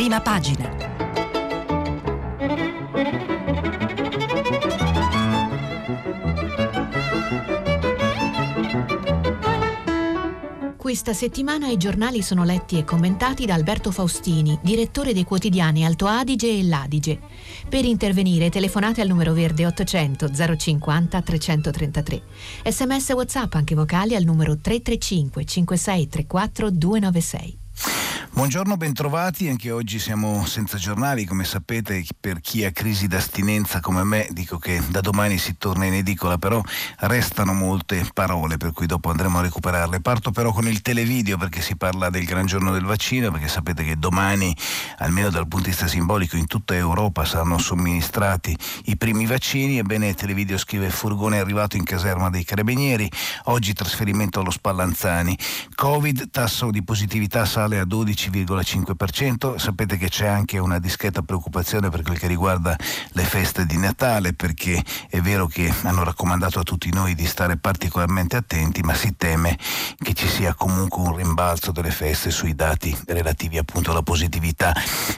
prima pagina. Questa settimana i giornali sono letti e commentati da Alberto Faustini, direttore dei quotidiani Alto Adige e L'Adige. Per intervenire telefonate al numero verde 800 050 333. Sms WhatsApp anche vocali al numero 335 5634 296. Buongiorno, bentrovati. Anche oggi siamo senza giornali, come sapete, per chi ha crisi d'astinenza come me, dico che da domani si torna in edicola, però restano molte parole, per cui dopo andremo a recuperarle. Parto però con il televideo perché si parla del gran giorno del vaccino, perché sapete che domani, almeno dal punto di vista simbolico, in tutta Europa saranno somministrati i primi vaccini. Ebbene, televideo scrive furgone è arrivato in caserma dei carabinieri, oggi trasferimento allo Spallanzani. Covid, tasso di positività sale a 12 10,5%. Sapete che c'è anche una discreta preoccupazione per quel che riguarda le feste di Natale, perché è vero che hanno raccomandato a tutti noi di stare particolarmente attenti, ma si teme che ci sia comunque un rimbalzo delle feste sui dati relativi appunto alla positività.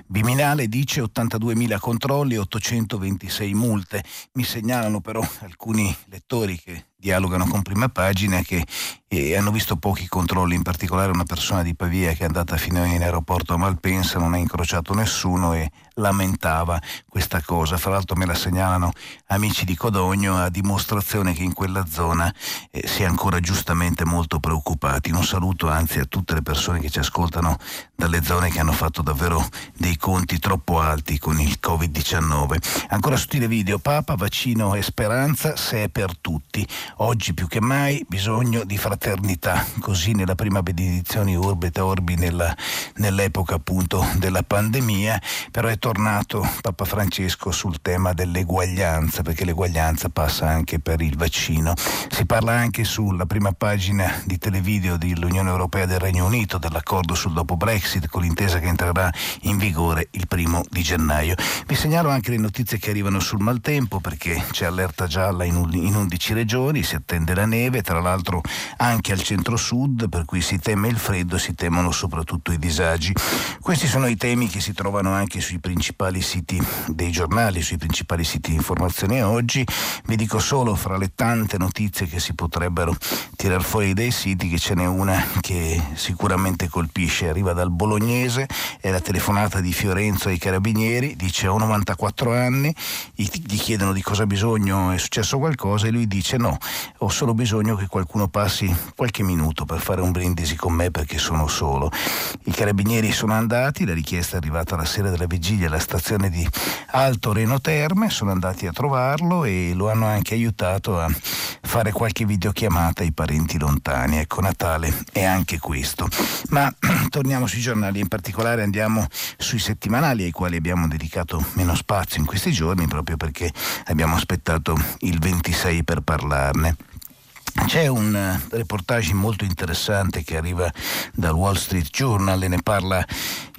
Viminale dice 82.000 controlli, 826 multe. Mi segnalano però alcuni lettori che dialogano con prima pagina che eh, hanno visto pochi controlli, in particolare una persona di Pavia che è andata fino in aeroporto a Malpensa, non ha incrociato nessuno e lamentava questa cosa. Fra l'altro me la segnalano amici di Codogno a dimostrazione che in quella zona eh, si è ancora giustamente molto preoccupati. Un saluto anzi a tutte le persone che ci ascoltano dalle zone che hanno fatto davvero dei conti troppo alti con il Covid-19. Ancora sottile video, Papa, vaccino e speranza se è per tutti. Oggi più che mai bisogno di fraternità, così nella prima benedizione Urbe et Orbi nella, nell'epoca appunto della pandemia, però è tornato Papa Francesco sul tema dell'eguaglianza, perché l'eguaglianza passa anche per il vaccino. Si parla anche sulla prima pagina di televideo dell'Unione Europea del Regno Unito dell'accordo sul dopo Brexit con l'intesa che entrerà in vigore il primo di gennaio. Vi segnalo anche le notizie che arrivano sul maltempo perché c'è allerta gialla in, in 11 regioni, si attende la neve, tra l'altro anche al centro-sud, per cui si teme il freddo e si temono soprattutto i disagi. Questi sono i temi che si trovano anche sui principali siti dei giornali, sui principali siti di informazione oggi. Vi dico solo fra le tante notizie che si potrebbero tirar fuori dai siti che ce n'è una che sicuramente colpisce, arriva dal bolognese, è la telefonata di Fiorenzo ai carabinieri, dice ho 94 anni, gli chiedono di cosa ha bisogno, è successo qualcosa e lui dice no, ho solo bisogno che qualcuno passi qualche minuto per fare un brindisi con me perché sono solo. I carabinieri sono andati, la richiesta è arrivata la sera della vigilia alla stazione di Alto Reno Terme, sono andati a trovarlo e lo hanno anche aiutato a fare qualche videochiamata ai parenti lontani. Ecco, Natale è anche questo. Ma torniamo sui giornali, in particolare andiamo sui settimanali ai quali abbiamo dedicato meno spazio in questi giorni proprio perché abbiamo aspettato il 26 per parlarne. C'è un eh, reportage molto interessante che arriva dal Wall Street Journal e ne parla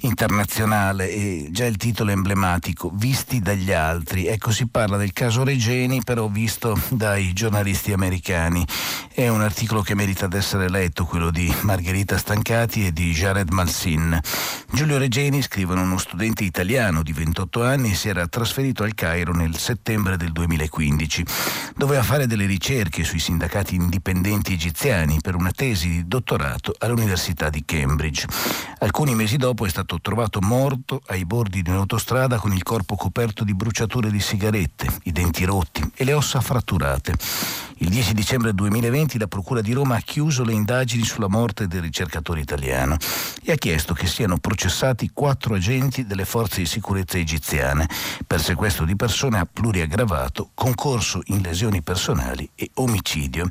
internazionale e già il titolo è emblematico, Visti dagli altri. Ecco, si parla del caso Regeni, però visto dai giornalisti americani. È un articolo che merita di essere letto, quello di Margherita Stancati e di Jared Malsin. Giulio Regeni, scrivono uno studente italiano di 28 anni, si era trasferito al Cairo nel settembre del 2015. Doveva fare delle ricerche sui sindacati indipendenti egiziani per una tesi di dottorato all'Università di Cambridge. Alcuni mesi dopo è stato trovato morto ai bordi di un'autostrada con il corpo coperto di bruciature di sigarette, i denti rotti e le ossa fratturate. Il 10 dicembre 2020 la Procura di Roma ha chiuso le indagini sulla morte del ricercatore italiano e ha chiesto che siano processati quattro agenti delle forze di sicurezza egiziane per sequestro di persone a pluriaggravato, concorso in lesioni personali e omicidio.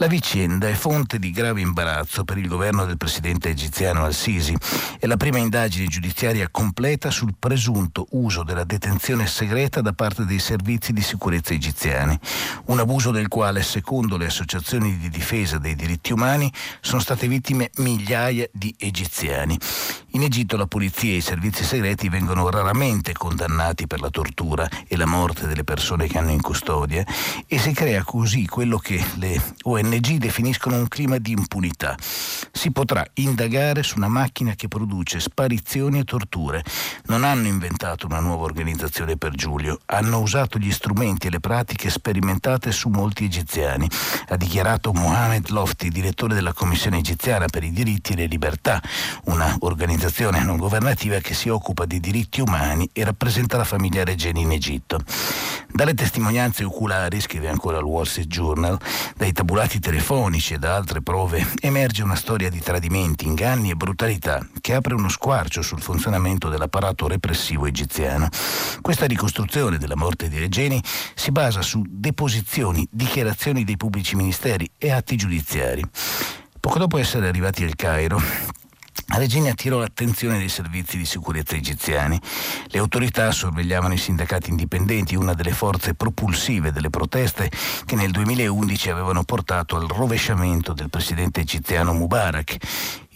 La vicenda è fonte di grave imbarazzo per il governo del presidente egiziano al-Sisi. È la prima indagine giudiziaria completa sul presunto uso della detenzione segreta da parte dei servizi di sicurezza egiziani, un abuso del quale, secondo le associazioni di difesa dei diritti umani, sono state vittime migliaia di egiziani. In Egitto la polizia e i servizi segreti vengono raramente condannati per la tortura e la morte delle persone che hanno in custodia e si crea così quello che le ONG l'ONG definiscono un clima di impunità. Si potrà indagare su una macchina che produce sparizioni e torture. Non hanno inventato una nuova organizzazione per Giulio, hanno usato gli strumenti e le pratiche sperimentate su molti egiziani, ha dichiarato Mohamed Lofti, direttore della Commissione egiziana per i diritti e le libertà, una organizzazione non governativa che si occupa di diritti umani e rappresenta la famiglia Regeni in Egitto. Dalle testimonianze oculari, scrive ancora il Wall Street Journal, dai tabulati telefonici e da altre prove, emerge una storia di tradimenti, inganni e brutalità che apre uno squarcio sul funzionamento dell'apparato repressivo egiziano. Questa ricostruzione della morte di Regeni si basa su deposizioni, dichiarazioni dei pubblici ministeri e atti giudiziari. Poco dopo essere arrivati al Cairo, Regeni attirò l'attenzione dei servizi di sicurezza egiziani. Le autorità sorvegliavano i sindacati indipendenti, una delle forze propulsive delle proteste che nel 2011 avevano portato al rovesciamento del presidente egiziano Mubarak.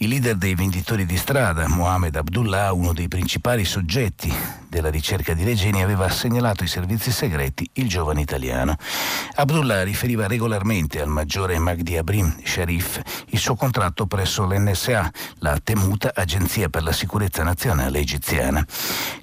Il leader dei venditori di strada, Mohamed Abdullah, uno dei principali soggetti della ricerca di Regeni, aveva segnalato ai servizi segreti il giovane italiano. Abdullah riferiva regolarmente al maggiore Magdi Abrim Sharif il suo contratto presso l'NSA, la temuta Agenzia per la Sicurezza Nazionale egiziana.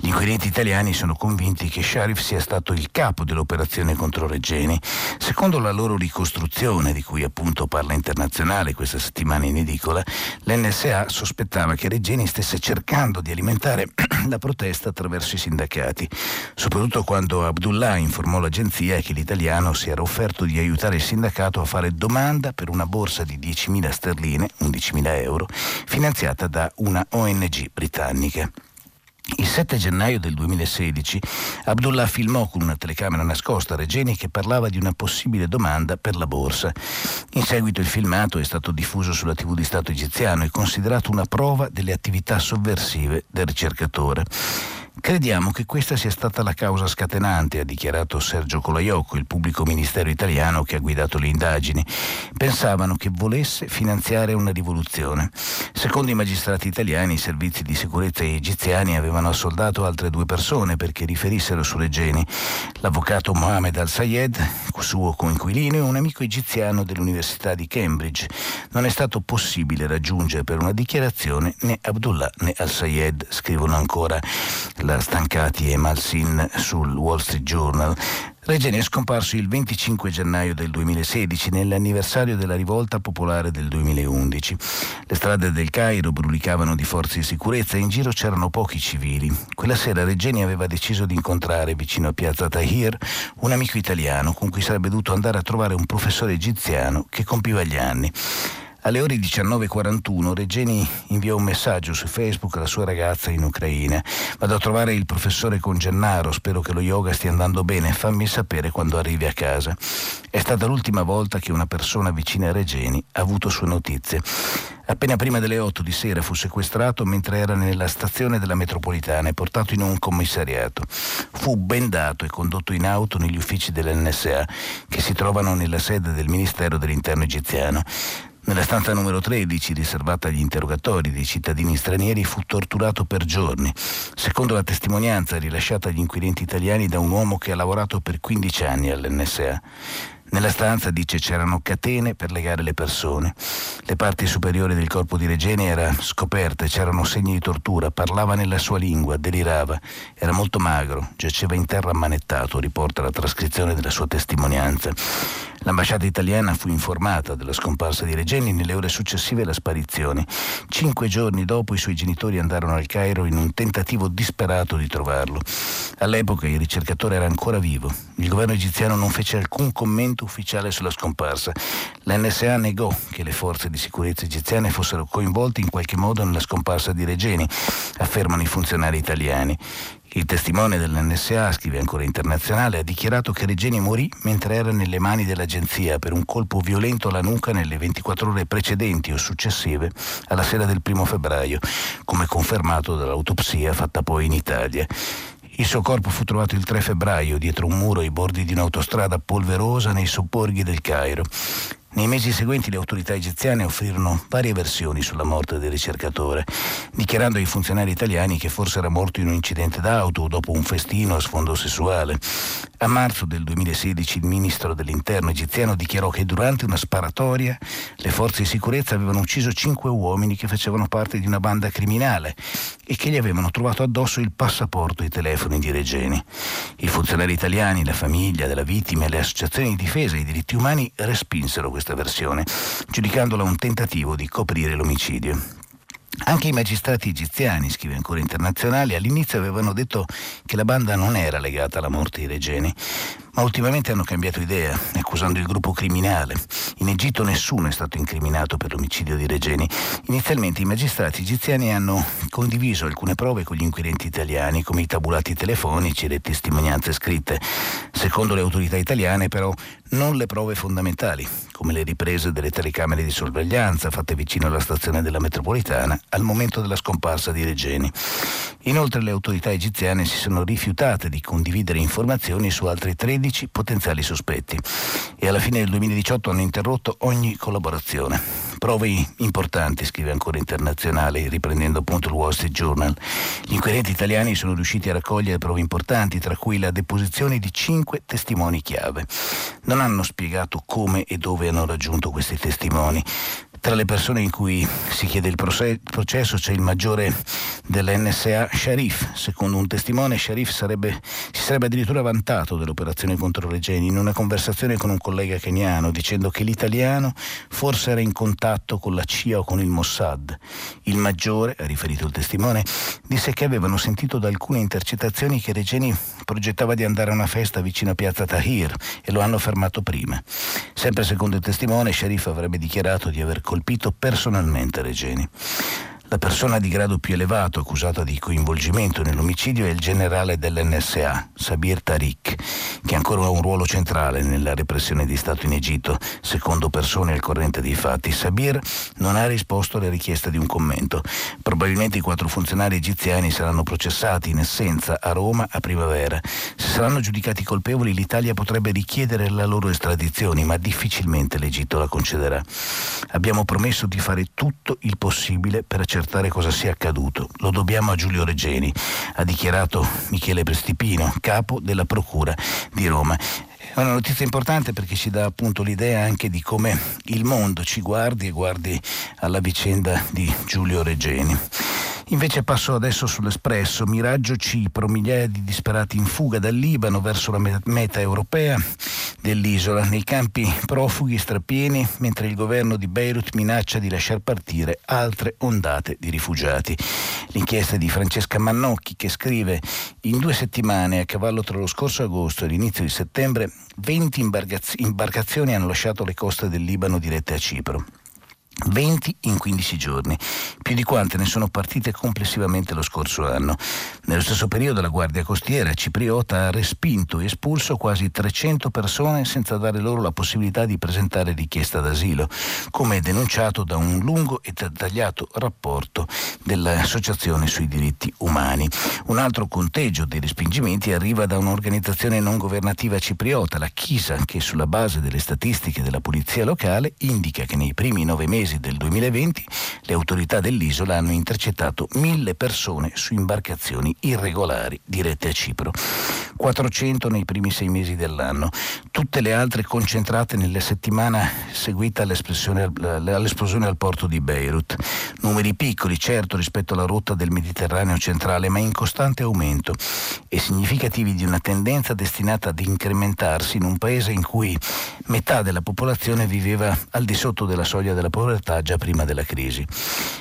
Gli inquirenti italiani sono convinti che Sharif sia stato il capo dell'operazione contro Regeni. Secondo la loro ricostruzione, di cui appunto parla internazionale questa settimana in edicola, l'NSA sospettava che Regeni stesse cercando di alimentare la protesta attraverso i sindacati, soprattutto quando Abdullah informò l'agenzia che l'italiano si era offerto di aiutare il sindacato a fare domanda per una borsa di 10.000 sterline, 11.000 euro, finanziata da una ONG britannica. Il 7 gennaio del 2016 Abdullah filmò con una telecamera nascosta Regeni che parlava di una possibile domanda per la borsa. In seguito il filmato è stato diffuso sulla TV di Stato egiziano e considerato una prova delle attività sovversive del ricercatore. Crediamo che questa sia stata la causa scatenante, ha dichiarato Sergio Colaiocco, il pubblico ministero italiano che ha guidato le indagini. Pensavano che volesse finanziare una rivoluzione. Secondo i magistrati italiani, i servizi di sicurezza egiziani avevano assoldato altre due persone perché riferissero su Regeni. L'avvocato Mohamed Al-Sayed, suo coinquilino, e un amico egiziano dell'Università di Cambridge. Non è stato possibile raggiungere per una dichiarazione né Abdullah né Al-Sayed, scrivono ancora la Stancati e Malsin sul Wall Street Journal. Regeni è scomparso il 25 gennaio del 2016, nell'anniversario della rivolta popolare del 2011. Le strade del Cairo brulicavano di forze di sicurezza e in giro c'erano pochi civili. Quella sera Regeni aveva deciso di incontrare vicino a Piazza Tahir un amico italiano con cui sarebbe dovuto andare a trovare un professore egiziano che compiva gli anni. Alle ore 19.41 Regeni inviò un messaggio su Facebook alla sua ragazza in Ucraina. Vado a trovare il professore con Gennaro, spero che lo yoga stia andando bene, fammi sapere quando arrivi a casa. È stata l'ultima volta che una persona vicina a Regeni ha avuto sue notizie. Appena prima delle 8 di sera fu sequestrato mentre era nella stazione della metropolitana e portato in un commissariato. Fu bendato e condotto in auto negli uffici dell'NSA che si trovano nella sede del Ministero dell'Interno egiziano. Nella stanza numero 13, riservata agli interrogatori dei cittadini stranieri, fu torturato per giorni, secondo la testimonianza rilasciata agli inquirenti italiani da un uomo che ha lavorato per 15 anni all'NSA. Nella stanza, dice, c'erano catene per legare le persone. Le parti superiori del corpo di Regeni era scoperte, c'erano segni di tortura, parlava nella sua lingua, delirava, era molto magro, giaceva in terra ammanettato, riporta la trascrizione della sua testimonianza. L'ambasciata italiana fu informata della scomparsa di Regeni nelle ore successive alla sparizione. Cinque giorni dopo i suoi genitori andarono al Cairo in un tentativo disperato di trovarlo. All'epoca il ricercatore era ancora vivo. Il governo egiziano non fece alcun commento ufficiale sulla scomparsa. L'NSA negò che le forze di sicurezza egiziane fossero coinvolte in qualche modo nella scomparsa di Regeni, affermano i funzionari italiani. Il testimone dell'NSA, scrive ancora internazionale, ha dichiarato che Regeni morì mentre era nelle mani dell'agenzia per un colpo violento alla nuca nelle 24 ore precedenti o successive alla sera del primo febbraio, come confermato dall'autopsia fatta poi in Italia. Il suo corpo fu trovato il 3 febbraio dietro un muro ai bordi di un'autostrada polverosa nei sobborghi del Cairo. Nei mesi seguenti le autorità egiziane offrirono varie versioni sulla morte del ricercatore, dichiarando ai funzionari italiani che forse era morto in un incidente d'auto o dopo un festino a sfondo sessuale. A marzo del 2016 il ministro dell'interno egiziano dichiarò che durante una sparatoria le forze di sicurezza avevano ucciso cinque uomini che facevano parte di una banda criminale e che gli avevano trovato addosso il passaporto e i telefoni di Regeni. I funzionari italiani, la famiglia della vittima e le associazioni di difesa dei diritti umani respinsero questo questa versione, giudicandola un tentativo di coprire l'omicidio. Anche i magistrati egiziani, scrive ancora Internazionale, all'inizio avevano detto che la banda non era legata alla morte di Regeni, ma ultimamente hanno cambiato idea, accusando il gruppo criminale. In Egitto nessuno è stato incriminato per l'omicidio di Regeni. Inizialmente i magistrati egiziani hanno condiviso alcune prove con gli inquirenti italiani, come i tabulati telefonici e le testimonianze scritte. Secondo le autorità italiane, però, non le prove fondamentali, come le riprese delle telecamere di sorveglianza fatte vicino alla stazione della metropolitana al momento della scomparsa di Regeni. Inoltre le autorità egiziane si sono rifiutate di condividere informazioni su altri 13 potenziali sospetti e alla fine del 2018 hanno interrotto ogni collaborazione. Prove importanti, scrive ancora Internazionale, riprendendo appunto il Wall Street Journal. Gli inquirenti italiani sono riusciti a raccogliere prove importanti, tra cui la deposizione di cinque testimoni chiave. Non hanno spiegato come e dove hanno raggiunto questi testimoni. Tra le persone in cui si chiede il processo c'è il maggiore dell'NSA Sharif. Secondo un testimone, Sharif sarebbe, si sarebbe addirittura vantato dell'operazione contro Regeni in una conversazione con un collega keniano, dicendo che l'italiano forse era in contatto con la CIA o con il Mossad. Il maggiore, ha riferito il testimone, disse che avevano sentito da alcune intercettazioni che Regeni progettava di andare a una festa vicino a Piazza Tahir e lo hanno fermato prima. Sempre secondo il testimone, Sharif avrebbe dichiarato di aver colpito personalmente Regeni. La persona di grado più elevato accusata di coinvolgimento nell'omicidio è il generale dell'NSA, Sabir Tariq, che ancora ha un ruolo centrale nella repressione di Stato in Egitto. Secondo persone al corrente dei fatti, Sabir non ha risposto alle richieste di un commento. Probabilmente i quattro funzionari egiziani saranno processati in essenza a Roma a primavera. Se saranno giudicati colpevoli, l'Italia potrebbe richiedere la loro estradizione, ma difficilmente l'Egitto la concederà. Abbiamo promesso di fare tutto il possibile per accertare accertare cosa sia accaduto. Lo dobbiamo a Giulio Regeni, ha dichiarato Michele Prestipino, capo della Procura di Roma. È una notizia importante perché ci dà appunto l'idea anche di come il mondo ci guardi e guardi alla vicenda di Giulio Regeni. Invece passo adesso sull'Espresso, Miraggio Cipro, migliaia di disperati in fuga dal Libano verso la meta europea dell'isola, nei campi profughi strapieni, mentre il governo di Beirut minaccia di lasciar partire altre ondate di rifugiati. L'inchiesta di Francesca Mannocchi che scrive in due settimane, a cavallo tra lo scorso agosto e l'inizio di settembre, 20 imbarcazioni hanno lasciato le coste del Libano dirette a Cipro. 20 in 15 giorni, più di quante ne sono partite complessivamente lo scorso anno. Nello stesso periodo la Guardia Costiera cipriota ha respinto e espulso quasi 300 persone senza dare loro la possibilità di presentare richiesta d'asilo, come denunciato da un lungo e dettagliato rapporto dell'Associazione sui diritti umani. Un altro conteggio dei respingimenti arriva da un'organizzazione non governativa cipriota, la Chisa, che sulla base delle statistiche della polizia locale indica che nei primi nove mesi mesi del 2020 le autorità dell'isola hanno intercettato mille persone su imbarcazioni irregolari dirette a Cipro. 400 nei primi sei mesi dell'anno, tutte le altre concentrate nella settimana seguita all'esplosione al porto di Beirut. Numeri piccoli, certo, rispetto alla rotta del Mediterraneo centrale, ma in costante aumento e significativi di una tendenza destinata ad incrementarsi in un paese in cui metà della popolazione viveva al di sotto della soglia della povertà già prima della crisi.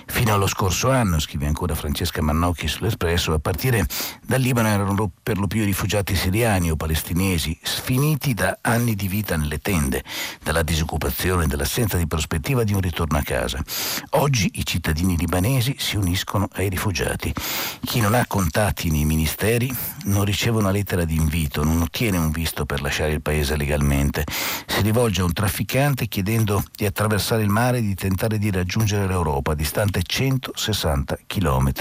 Fino allo scorso anno, scrive ancora Francesca Mannocchi sull'Espresso, a partire dal Libano erano per lo più rifugiati siriani o palestinesi, sfiniti da anni di vita nelle tende, dalla disoccupazione, dall'assenza di prospettiva di un ritorno a casa. Oggi i cittadini libanesi si uniscono ai rifugiati. Chi non ha contatti nei ministeri non riceve una lettera di invito, non ottiene un visto per lasciare il paese legalmente. Si rivolge a un trafficante chiedendo di attraversare il mare e di tentare di raggiungere l'Europa, distante 160 km.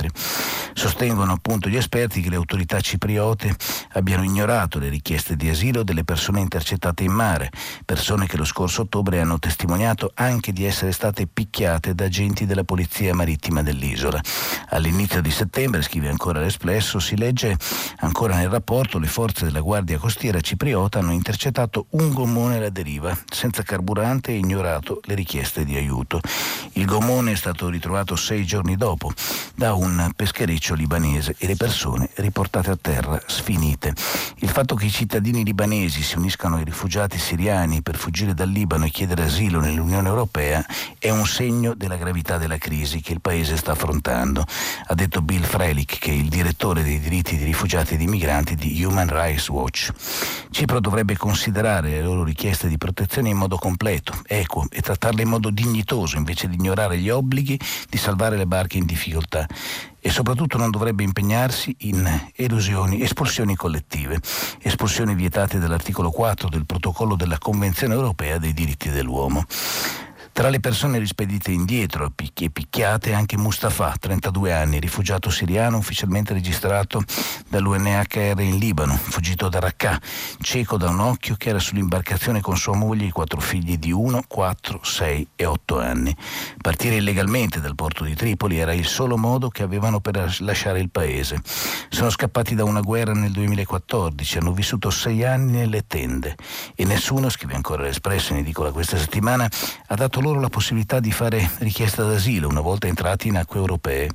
Sostengono appunto gli esperti che le autorità cipriote abbiano ignorato le richieste di asilo delle persone intercettate in mare, persone che lo scorso ottobre hanno testimoniato anche di essere state picchiate da agenti della polizia marittima dell'isola. All'inizio di settembre, scrive ancora l'Espresso, si legge ancora nel rapporto le forze della Guardia Costiera cipriota hanno intercettato un gommone alla deriva, senza carburante e ignorato le richieste di aiuto. Il gommone è stato ritrovato sei giorni dopo da un peschereccio libanese e le persone riportate a terra sfinite. Il fatto che i cittadini libanesi si uniscano ai rifugiati siriani per fuggire dal Libano e chiedere asilo nell'Unione Europea è un segno della gravità della crisi che il paese sta affrontando, ha detto Bill Frelich, che è il direttore dei diritti di rifugiati e di migranti di Human Rights Watch. Cipro dovrebbe considerare le loro richieste di protezione in modo completo, equo e trattarle in modo dignitoso invece di ignorare gli obblighi di salvare le barche in difficoltà e soprattutto non dovrebbe impegnarsi in elusioni, espulsioni collettive, espulsioni vietate dall'articolo 4 del protocollo della Convenzione europea dei diritti dell'uomo. Tra le persone rispedite indietro e picchiate anche Mustafa, 32 anni, rifugiato siriano ufficialmente registrato dall'UNHR in Libano, fuggito da Raqqa, cieco da un occhio che era sull'imbarcazione con sua moglie e i quattro figli di 1, 4, 6 e 8 anni. Partire illegalmente dal porto di Tripoli era il solo modo che avevano per lasciare il paese. Sono scappati da una guerra nel 2014, hanno vissuto sei anni nelle tende e nessuno, scrive ancora l'Espresso in edicola questa settimana, ha dato loro loro la possibilità di fare richiesta d'asilo una volta entrati in acque europee.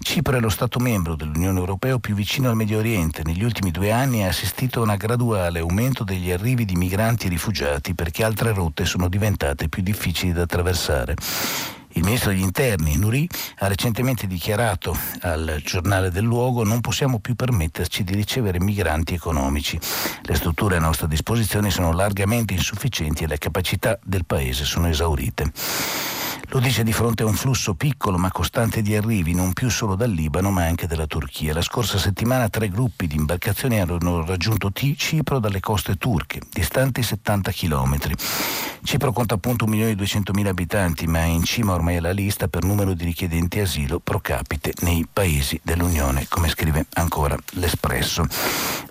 Cipro è lo Stato membro dell'Unione Europea più vicino al Medio Oriente. Negli ultimi due anni ha assistito a un graduale aumento degli arrivi di migranti e rifugiati perché altre rotte sono diventate più difficili da attraversare. Il ministro degli interni, Nuri, ha recentemente dichiarato al giornale del luogo non possiamo più permetterci di ricevere migranti economici. Le strutture a nostra disposizione sono largamente insufficienti e le capacità del Paese sono esaurite. Lo dice di fronte a un flusso piccolo ma costante di arrivi, non più solo dal Libano ma anche dalla Turchia. La scorsa settimana tre gruppi di imbarcazioni hanno raggiunto Cipro dalle coste turche, distanti 70 km. Cipro conta appunto 1.200.000 abitanti, ma è in cima ormai alla lista per numero di richiedenti asilo pro capite nei paesi dell'Unione, come scrive ancora l'Espresso.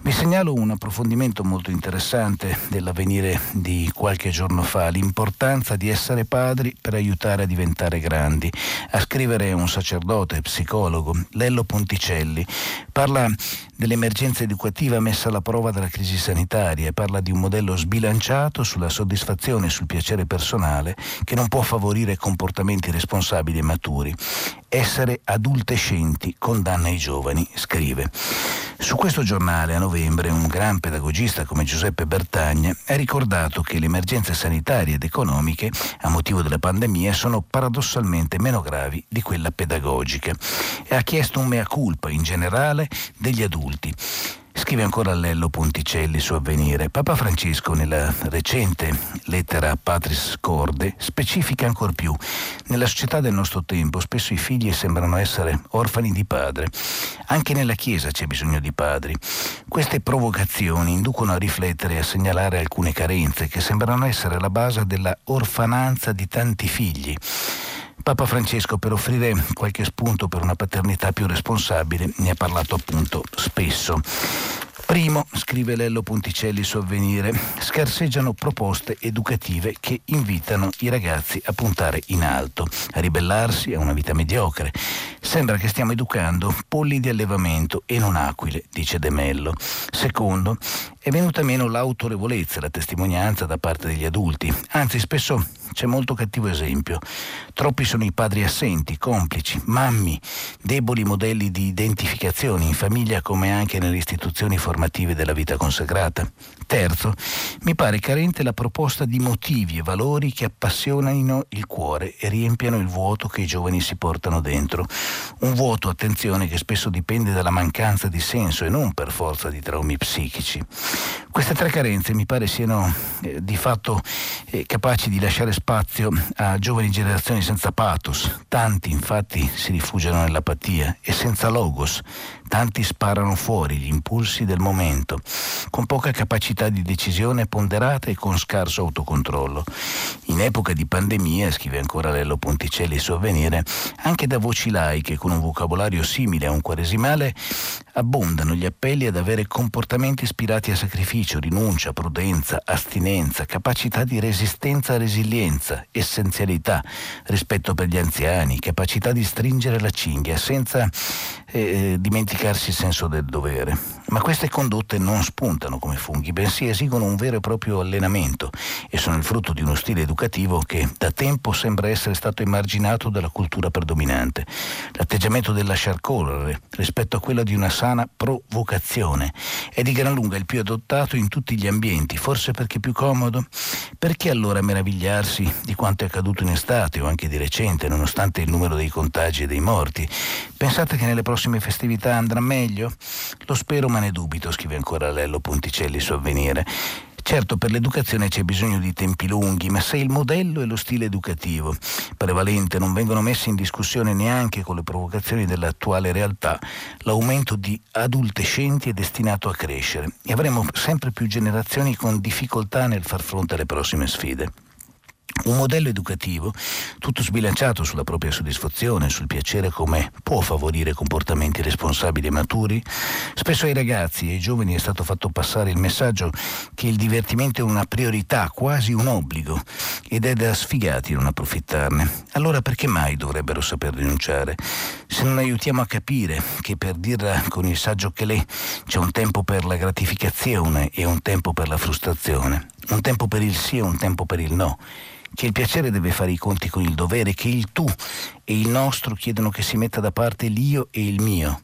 Vi segnalo un approfondimento molto interessante dell'avvenire di qualche giorno fa, l'importanza di essere padri per aiutare a diventare grandi. A scrivere un sacerdote, psicologo, Lello Ponticelli, parla dell'emergenza educativa messa alla prova dalla crisi sanitaria e parla di un modello sbilanciato sulla soddisfazione e sul piacere personale che non può favorire comportamenti responsabili e maturi. Essere adultescenti condanna i giovani, scrive. Su questo giornale a novembre un gran pedagogista come Giuseppe Bertagna ha ricordato che le emergenze sanitarie ed economiche a motivo della pandemia sono paradossalmente meno gravi di quella pedagogica. E ha chiesto un mea culpa in generale degli adulti Scrive ancora Lello Ponticelli su Avvenire. Papa Francesco, nella recente lettera a Patris Corde, specifica ancor più. Nella società del nostro tempo spesso i figli sembrano essere orfani di padre. Anche nella Chiesa c'è bisogno di padri. Queste provocazioni inducono a riflettere e a segnalare alcune carenze che sembrano essere la base della orfananza di tanti figli. Papa Francesco per offrire qualche spunto per una paternità più responsabile ne ha parlato appunto spesso. Primo, scrive Lello Ponticelli su Avvenire, scarseggiano proposte educative che invitano i ragazzi a puntare in alto, a ribellarsi a una vita mediocre. Sembra che stiamo educando polli di allevamento e non aquile, dice De Mello. Secondo, è venuta meno l'autorevolezza, la testimonianza da parte degli adulti, anzi spesso c'è molto cattivo esempio. Troppi sono i padri assenti, complici, mammi, deboli modelli di identificazione in famiglia come anche nelle istituzioni formative della vita consacrata. Terzo, mi pare carente la proposta di motivi e valori che appassionino il cuore e riempiano il vuoto che i giovani si portano dentro. Un vuoto, attenzione, che spesso dipende dalla mancanza di senso e non per forza di traumi psichici. Queste tre carenze mi pare siano eh, di fatto eh, capaci di lasciare spazio a giovani generazioni senza pathos. Tanti infatti si rifugiano nell'apatia e senza logos. Tanti sparano fuori gli impulsi del momento, con poca capacità di decisione ponderata e con scarso autocontrollo. In epoca di pandemia, scrive ancora Lello Ponticelli su Avvenire, anche da voci laiche con un vocabolario simile a un quaresimale abbondano gli appelli ad avere comportamenti ispirati a sacrificio, rinuncia, prudenza, astinenza, capacità di resistenza, resilienza, essenzialità, rispetto per gli anziani, capacità di stringere la cinghia senza eh, dimenticarsi il senso del dovere. Ma queste condotte non spuntano come funghi, bensì esigono un vero e proprio allenamento e sono il frutto di uno stile educativo che da tempo sembra essere stato emarginato dalla cultura predominante. L'atteggiamento del lasciar correre rispetto a quello di una sana provocazione è di gran lunga il più adottato in tutti gli ambienti, forse perché più comodo? Perché allora meravigliarsi di quanto è accaduto in estate o anche di recente, nonostante il numero dei contagi e dei morti? Pensate che nelle prossime festività andrà meglio? Lo spero ma ne dubito, scrive ancora Lello Ponticelli su Avvenire. Certo, per l'educazione c'è bisogno di tempi lunghi, ma se il modello e lo stile educativo prevalente non vengono messi in discussione neanche con le provocazioni dell'attuale realtà, l'aumento di adultescenti è destinato a crescere e avremo sempre più generazioni con difficoltà nel far fronte alle prossime sfide. Un modello educativo tutto sbilanciato sulla propria soddisfazione, sul piacere come può favorire comportamenti responsabili e maturi? Spesso ai ragazzi e ai giovani è stato fatto passare il messaggio che il divertimento è una priorità, quasi un obbligo, ed è da sfigati non approfittarne. Allora perché mai dovrebbero saper rinunciare? Se non aiutiamo a capire che per dirla con il saggio che lei c'è un tempo per la gratificazione e un tempo per la frustrazione, un tempo per il sì e un tempo per il no che il piacere deve fare i conti con il dovere, che il tu e il nostro chiedono che si metta da parte l'io e il mio.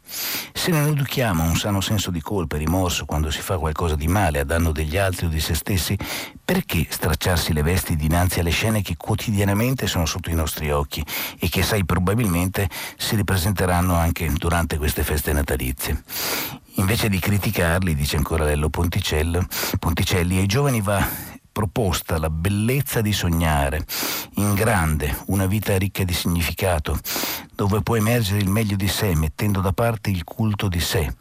Se non educhiamo un sano senso di colpa e rimorso quando si fa qualcosa di male a danno degli altri o di se stessi, perché stracciarsi le vesti dinanzi alle scene che quotidianamente sono sotto i nostri occhi e che, sai, probabilmente si ripresenteranno anche durante queste feste natalizie? Invece di criticarli, dice ancora Lello Ponticelli, ai giovani va proposta la bellezza di sognare in grande una vita ricca di significato, dove può emergere il meglio di sé mettendo da parte il culto di sé.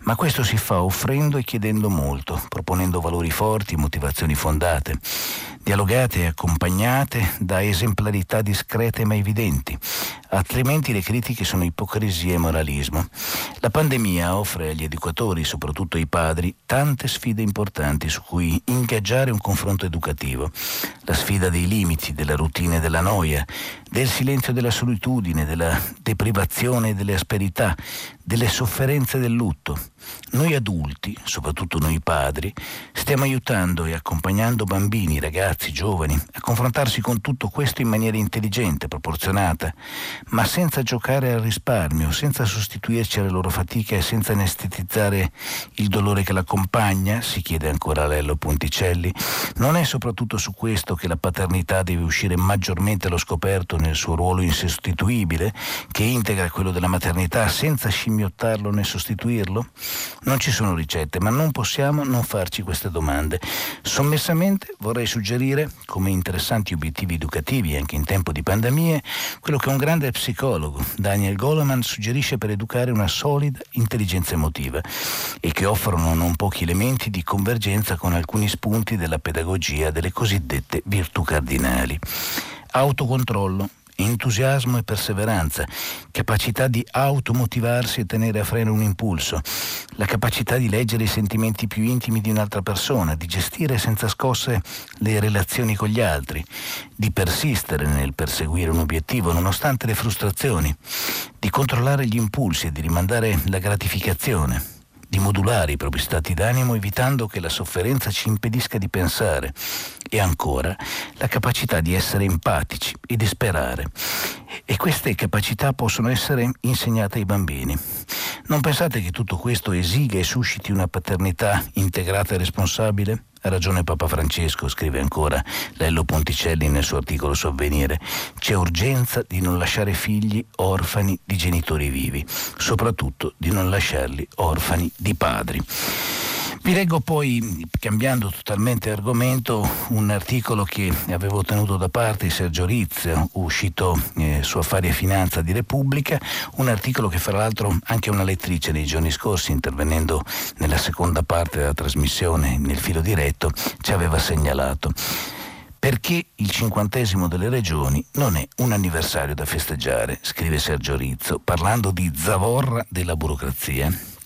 Ma questo si fa offrendo e chiedendo molto, proponendo valori forti, motivazioni fondate, dialogate e accompagnate da esemplarità discrete ma evidenti, altrimenti le critiche sono ipocrisia e moralismo. La pandemia offre agli educatori, soprattutto ai padri, tante sfide importanti su cui ingaggiare un confronto educativo. La sfida dei limiti, della routine e della noia, del silenzio della solitudine, della deprivazione e delle asperità, delle sofferenze del lutto. Noi adulti, soprattutto noi padri, stiamo aiutando e accompagnando bambini, ragazzi, giovani a confrontarsi con tutto questo in maniera intelligente, proporzionata, ma senza giocare al risparmio, senza sostituirci alle loro fatiche e senza anestetizzare il dolore che l'accompagna, si chiede ancora Lello Ponticelli, non è soprattutto su questo che la paternità deve uscire maggiormente allo scoperto nel suo ruolo insostituibile, che integra quello della maternità senza scimmiottarlo né sostituirlo? Non ci sono ricette, ma non possiamo non farci queste domande. Sommessamente vorrei suggerire, come interessanti obiettivi educativi anche in tempo di pandemie, quello che un grande psicologo, Daniel Goleman, suggerisce per educare una solida intelligenza emotiva e che offrono non pochi elementi di convergenza con alcuni spunti della pedagogia delle cosiddette virtù cardinali. Autocontrollo, entusiasmo e perseveranza, capacità di automotivarsi e tenere a freno un impulso, la capacità di leggere i sentimenti più intimi di un'altra persona, di gestire senza scosse le relazioni con gli altri, di persistere nel perseguire un obiettivo nonostante le frustrazioni, di controllare gli impulsi e di rimandare la gratificazione di modulare i propri stati d'animo evitando che la sofferenza ci impedisca di pensare e ancora la capacità di essere empatici e di sperare. E queste capacità possono essere insegnate ai bambini. Non pensate che tutto questo esiga e susciti una paternità integrata e responsabile? Ha ragione Papa Francesco, scrive ancora Lello Ponticelli nel suo articolo su Avvenire. C'è urgenza di non lasciare figli orfani di genitori vivi, soprattutto di non lasciarli orfani di padri. Vi leggo poi, cambiando totalmente argomento, un articolo che avevo tenuto da parte Sergio Rizz, uscito eh, su Affari e Finanza di Repubblica, un articolo che fra l'altro anche una lettrice nei giorni scorsi, intervenendo nella seconda parte della trasmissione, nel filo diretto, ci aveva segnalato perché il cinquantesimo delle regioni non è un anniversario da festeggiare, scrive Sergio Rizzo, parlando di zavorra della burocrazia.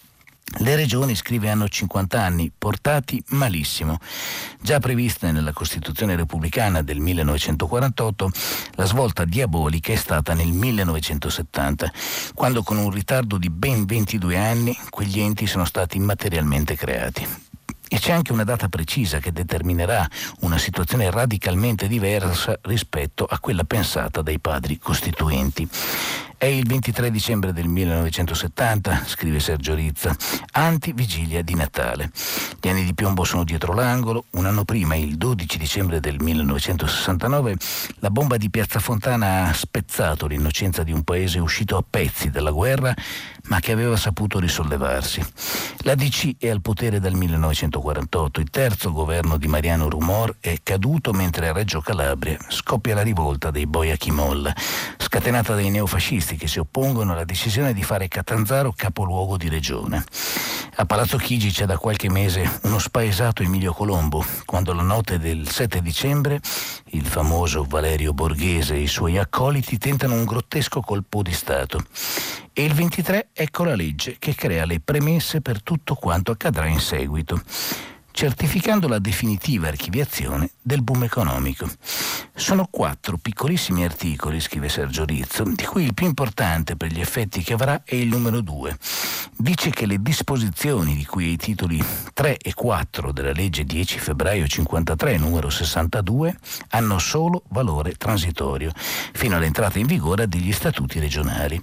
Le regioni, scrive, hanno 50 anni, portati malissimo. Già prevista nella Costituzione repubblicana del 1948, la svolta diabolica è stata nel 1970, quando con un ritardo di ben 22 anni quegli enti sono stati materialmente creati. E c'è anche una data precisa che determinerà una situazione radicalmente diversa rispetto a quella pensata dai padri costituenti. È il 23 dicembre del 1970, scrive Sergio Rizza, anti-vigilia di Natale. Gli anni di piombo sono dietro l'angolo. Un anno prima, il 12 dicembre del 1969, la bomba di Piazza Fontana ha spezzato l'innocenza di un paese uscito a pezzi dalla guerra, ma che aveva saputo risollevarsi. La DC è al potere dal 1948. Il terzo governo di Mariano Rumor è caduto mentre a Reggio Calabria scoppia la rivolta dei Boia Chimolla, scatenata dai neofascisti che si oppongono alla decisione di fare Catanzaro capoluogo di regione. A Palazzo Chigi c'è da qualche mese uno spaesato Emilio Colombo, quando la notte del 7 dicembre il famoso Valerio Borghese e i suoi accoliti tentano un grottesco colpo di Stato. E il 23 ecco la legge che crea le premesse per tutto quanto accadrà in seguito certificando la definitiva archiviazione del boom economico. Sono quattro piccolissimi articoli, scrive Sergio Rizzo, di cui il più importante per gli effetti che avrà è il numero due. Dice che le disposizioni di cui i titoli 3 e 4 della legge 10 febbraio 53 numero 62 hanno solo valore transitorio, fino all'entrata in vigore degli statuti regionali,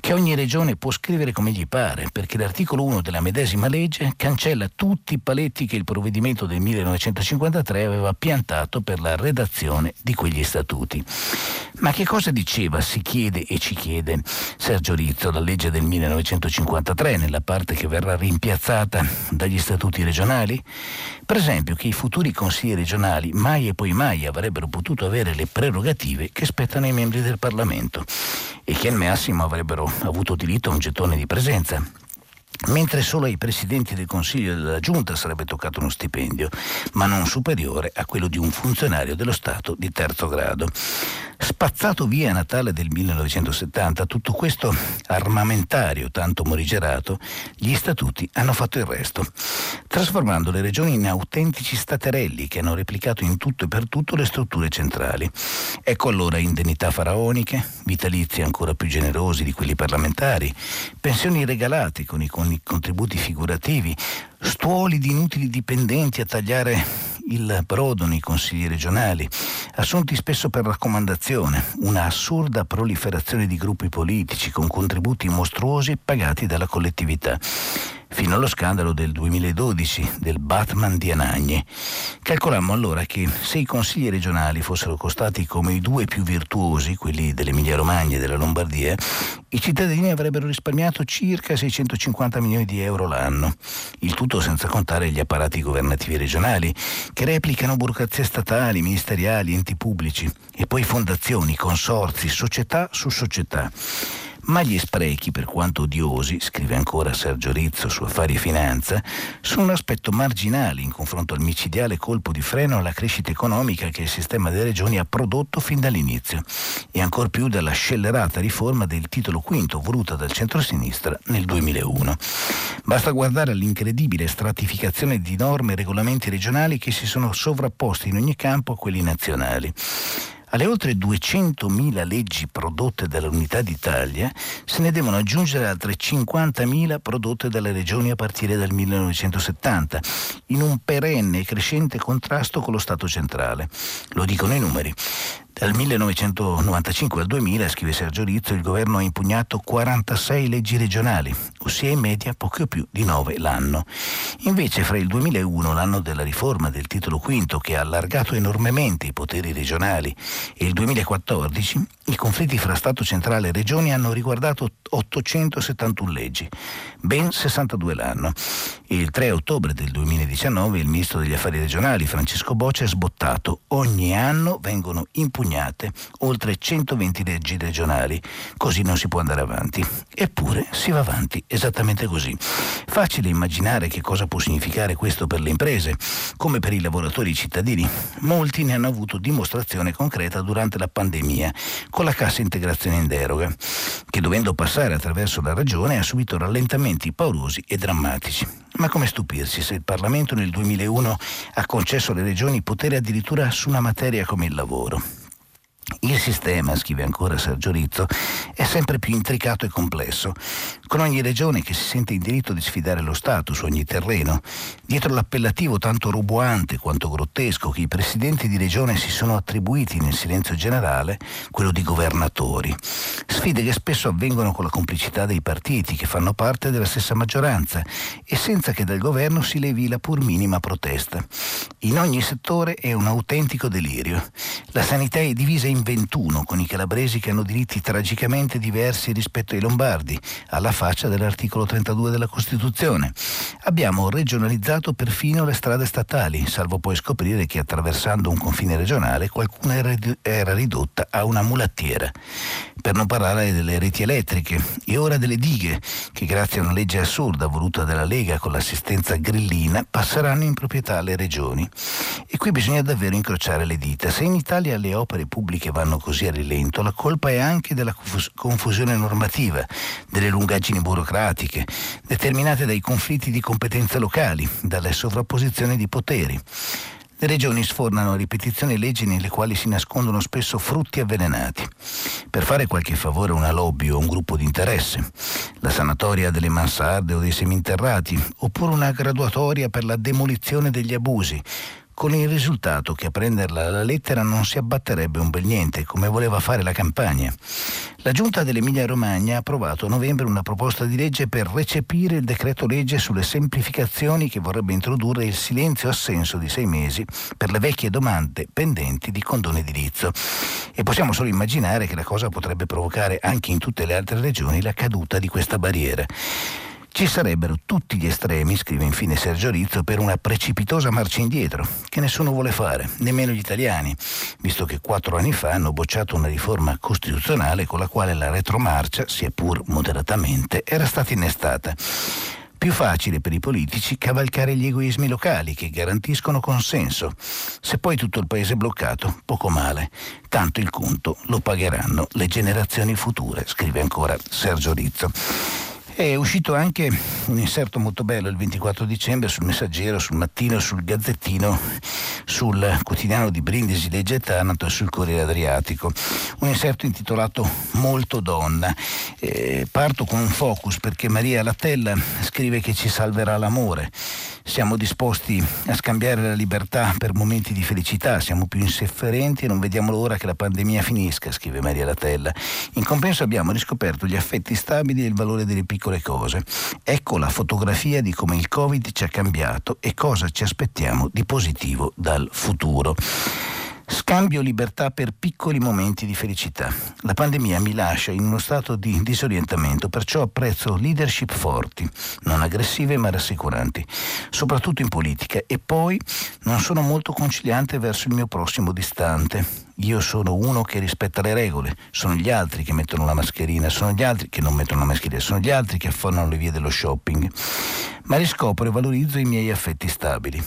che ogni regione può scrivere come gli pare, perché l'articolo 1 della medesima legge cancella tutti i paletti che il provvedimento del 1953 aveva piantato per la redazione di quegli statuti. Ma che cosa diceva, si chiede e ci chiede Sergio Rizzo, la legge del 1953 nella parte che verrà rimpiazzata dagli statuti regionali? Per esempio che i futuri consigli regionali mai e poi mai avrebbero potuto avere le prerogative che spettano ai membri del Parlamento e che al massimo avrebbero avuto diritto a un gettone di presenza mentre solo ai presidenti del Consiglio e della Giunta sarebbe toccato uno stipendio, ma non superiore a quello di un funzionario dello Stato di terzo grado. Spazzato via a Natale del 1970 tutto questo armamentario tanto morigerato, gli statuti hanno fatto il resto, trasformando le regioni in autentici staterelli che hanno replicato in tutto e per tutto le strutture centrali. Ecco allora indennità faraoniche, vitalizi ancora più generosi di quelli parlamentari, pensioni regalate con i, con i contributi figurativi, stuoli di inutili dipendenti a tagliare il brodo nei consigli regionali, assunti spesso per raccomandazione, una assurda proliferazione di gruppi politici con contributi mostruosi pagati dalla collettività fino allo scandalo del 2012 del Batman di Anagni. Calcolammo allora che se i consigli regionali fossero costati come i due più virtuosi, quelli dell'Emilia Romagna e della Lombardia, i cittadini avrebbero risparmiato circa 650 milioni di euro l'anno, il tutto senza contare gli apparati governativi regionali, che replicano burocrazie statali, ministeriali, enti pubblici e poi fondazioni, consorzi, società su società. Ma gli sprechi, per quanto odiosi, scrive ancora Sergio Rizzo su Affari e Finanza, sono un aspetto marginale in confronto al micidiale colpo di freno alla crescita economica che il sistema delle regioni ha prodotto fin dall'inizio e ancor più dalla scellerata riforma del titolo quinto voluta dal centro-sinistra nel 2001. Basta guardare all'incredibile stratificazione di norme e regolamenti regionali che si sono sovrapposti in ogni campo a quelli nazionali. Alle oltre 200.000 leggi prodotte dall'Unità d'Italia se ne devono aggiungere altre 50.000 prodotte dalle regioni a partire dal 1970, in un perenne e crescente contrasto con lo Stato centrale. Lo dicono i numeri. Dal 1995 al 2000, scrive Sergio Rizzo, il governo ha impugnato 46 leggi regionali, ossia in media poco più di 9 l'anno. Invece fra il 2001, l'anno della riforma del titolo quinto che ha allargato enormemente i poteri regionali, e il 2014, i conflitti fra Stato centrale e regioni hanno riguardato 871 leggi, ben 62 l'anno. Il 3 ottobre del 2019 il ministro degli affari regionali Francesco Boccia ha sbottato ogni anno vengono impugnate impugnate oltre 120 leggi regionali. Così non si può andare avanti. Eppure si va avanti esattamente così. Facile immaginare che cosa può significare questo per le imprese, come per i lavoratori cittadini. Molti ne hanno avuto dimostrazione concreta durante la pandemia, con la cassa integrazione in deroga, che dovendo passare attraverso la ragione ha subito rallentamenti paurosi e drammatici. Ma come stupirsi se il Parlamento nel 2001 ha concesso alle regioni potere addirittura su una materia come il lavoro? Il sistema, scrive ancora Sergio Rizzo, è sempre più intricato e complesso, con ogni regione che si sente in diritto di sfidare lo Stato su ogni terreno, dietro l'appellativo tanto roboante quanto grottesco che i presidenti di regione si sono attribuiti nel silenzio generale, quello di governatori. Sfide che spesso avvengono con la complicità dei partiti che fanno parte della stessa maggioranza e senza che dal governo si levi la pur minima protesta. In ogni settore è un autentico delirio. La sanità è divisa in in 21 con i calabresi che hanno diritti tragicamente diversi rispetto ai lombardi, alla faccia dell'articolo 32 della Costituzione. Abbiamo regionalizzato perfino le strade statali, salvo poi scoprire che attraversando un confine regionale qualcuna era ridotta a una mulattiera. Per non parlare delle reti elettriche e ora delle dighe, che grazie a una legge assurda voluta dalla Lega con l'assistenza grillina passeranno in proprietà alle regioni. E qui bisogna davvero incrociare le dita. Se in Italia le opere pubbliche che vanno così a rilento, la colpa è anche della confusione normativa, delle lungaggini burocratiche, determinate dai conflitti di competenze locali, dalle sovrapposizioni di poteri. Le regioni sfornano a ripetizione leggi nelle quali si nascondono spesso frutti avvelenati. Per fare qualche favore a una lobby o un gruppo di interesse, la sanatoria delle mansarde o dei seminterrati, oppure una graduatoria per la demolizione degli abusi, con il risultato che a prenderla alla lettera non si abbatterebbe un bel niente, come voleva fare la campagna. La giunta dell'Emilia-Romagna ha approvato a novembre una proposta di legge per recepire il decreto legge sulle semplificazioni che vorrebbe introdurre il silenzio assenso di sei mesi per le vecchie domande pendenti di condono edilizio. E possiamo solo immaginare che la cosa potrebbe provocare anche in tutte le altre regioni la caduta di questa barriera. Ci sarebbero tutti gli estremi, scrive infine Sergio Rizzo, per una precipitosa marcia indietro, che nessuno vuole fare, nemmeno gli italiani, visto che quattro anni fa hanno bocciato una riforma costituzionale con la quale la retromarcia, sia pur moderatamente, era stata innestata. Più facile per i politici cavalcare gli egoismi locali che garantiscono consenso. Se poi tutto il paese è bloccato, poco male. Tanto il conto lo pagheranno le generazioni future, scrive ancora Sergio Rizzo. È uscito anche un inserto molto bello il 24 dicembre sul Messaggero, sul Mattino, sul Gazzettino, sul quotidiano di Brindisi, Legge Tanato e sul Corriere Adriatico. Un inserto intitolato Molto donna. Eh, parto con un focus perché Maria Latella scrive che ci salverà l'amore. Siamo disposti a scambiare la libertà per momenti di felicità, siamo più insofferenti e non vediamo l'ora che la pandemia finisca, scrive Maria Latella. In compenso abbiamo riscoperto gli affetti stabili e il valore delle piccole cose. Ecco la fotografia di come il Covid ci ha cambiato e cosa ci aspettiamo di positivo dal futuro. Scambio libertà per piccoli momenti di felicità. La pandemia mi lascia in uno stato di disorientamento, perciò apprezzo leadership forti, non aggressive ma rassicuranti, soprattutto in politica. E poi non sono molto conciliante verso il mio prossimo distante. Io sono uno che rispetta le regole, sono gli altri che mettono la mascherina, sono gli altri che non mettono la mascherina, sono gli altri che affonnano le vie dello shopping. Ma riscopro e valorizzo i miei affetti stabili.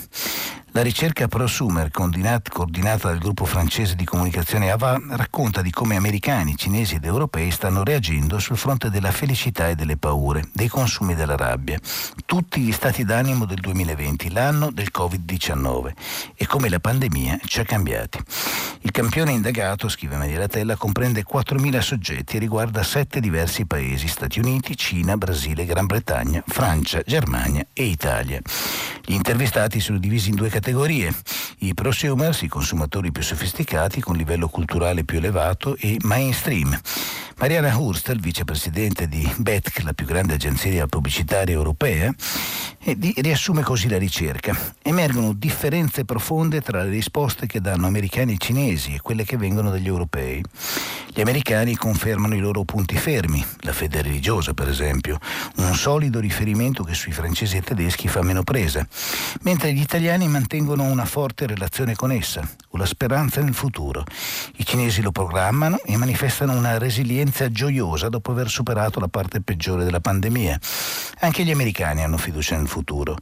La ricerca Prosumer, coordinata dal gruppo francese di comunicazione AVA, racconta di come americani, cinesi ed europei stanno reagendo sul fronte della felicità e delle paure, dei consumi e della rabbia. Tutti gli stati d'animo del 2020, l'anno del Covid-19 e come la pandemia ci ha cambiati. Il campione indagato, scrive Maria Latella, comprende 4.000 soggetti e riguarda sette diversi paesi, Stati Uniti, Cina, Brasile, Gran Bretagna, Francia, Germania e Italia. Gli intervistati sono divisi in due categorie. I prosumers, i consumatori più sofisticati con livello culturale più elevato e mainstream. Mariana Hurstel, vicepresidente di BETC, la più grande agenzia pubblicitaria europea, riassume così la ricerca. Emergono differenze profonde tra le risposte che danno americani e cinesi e quelle che vengono dagli europei. Gli americani confermano i loro punti fermi, la fede religiosa per esempio, un solido riferimento che sui francesi e tedeschi fa meno presa, mentre gli italiani mantengono una forte relazione con essa, o la speranza nel futuro. I cinesi lo programmano e manifestano una resilienza esperienza gioiosa dopo aver superato la parte peggiore della pandemia. Anche gli americani hanno fiducia nel futuro.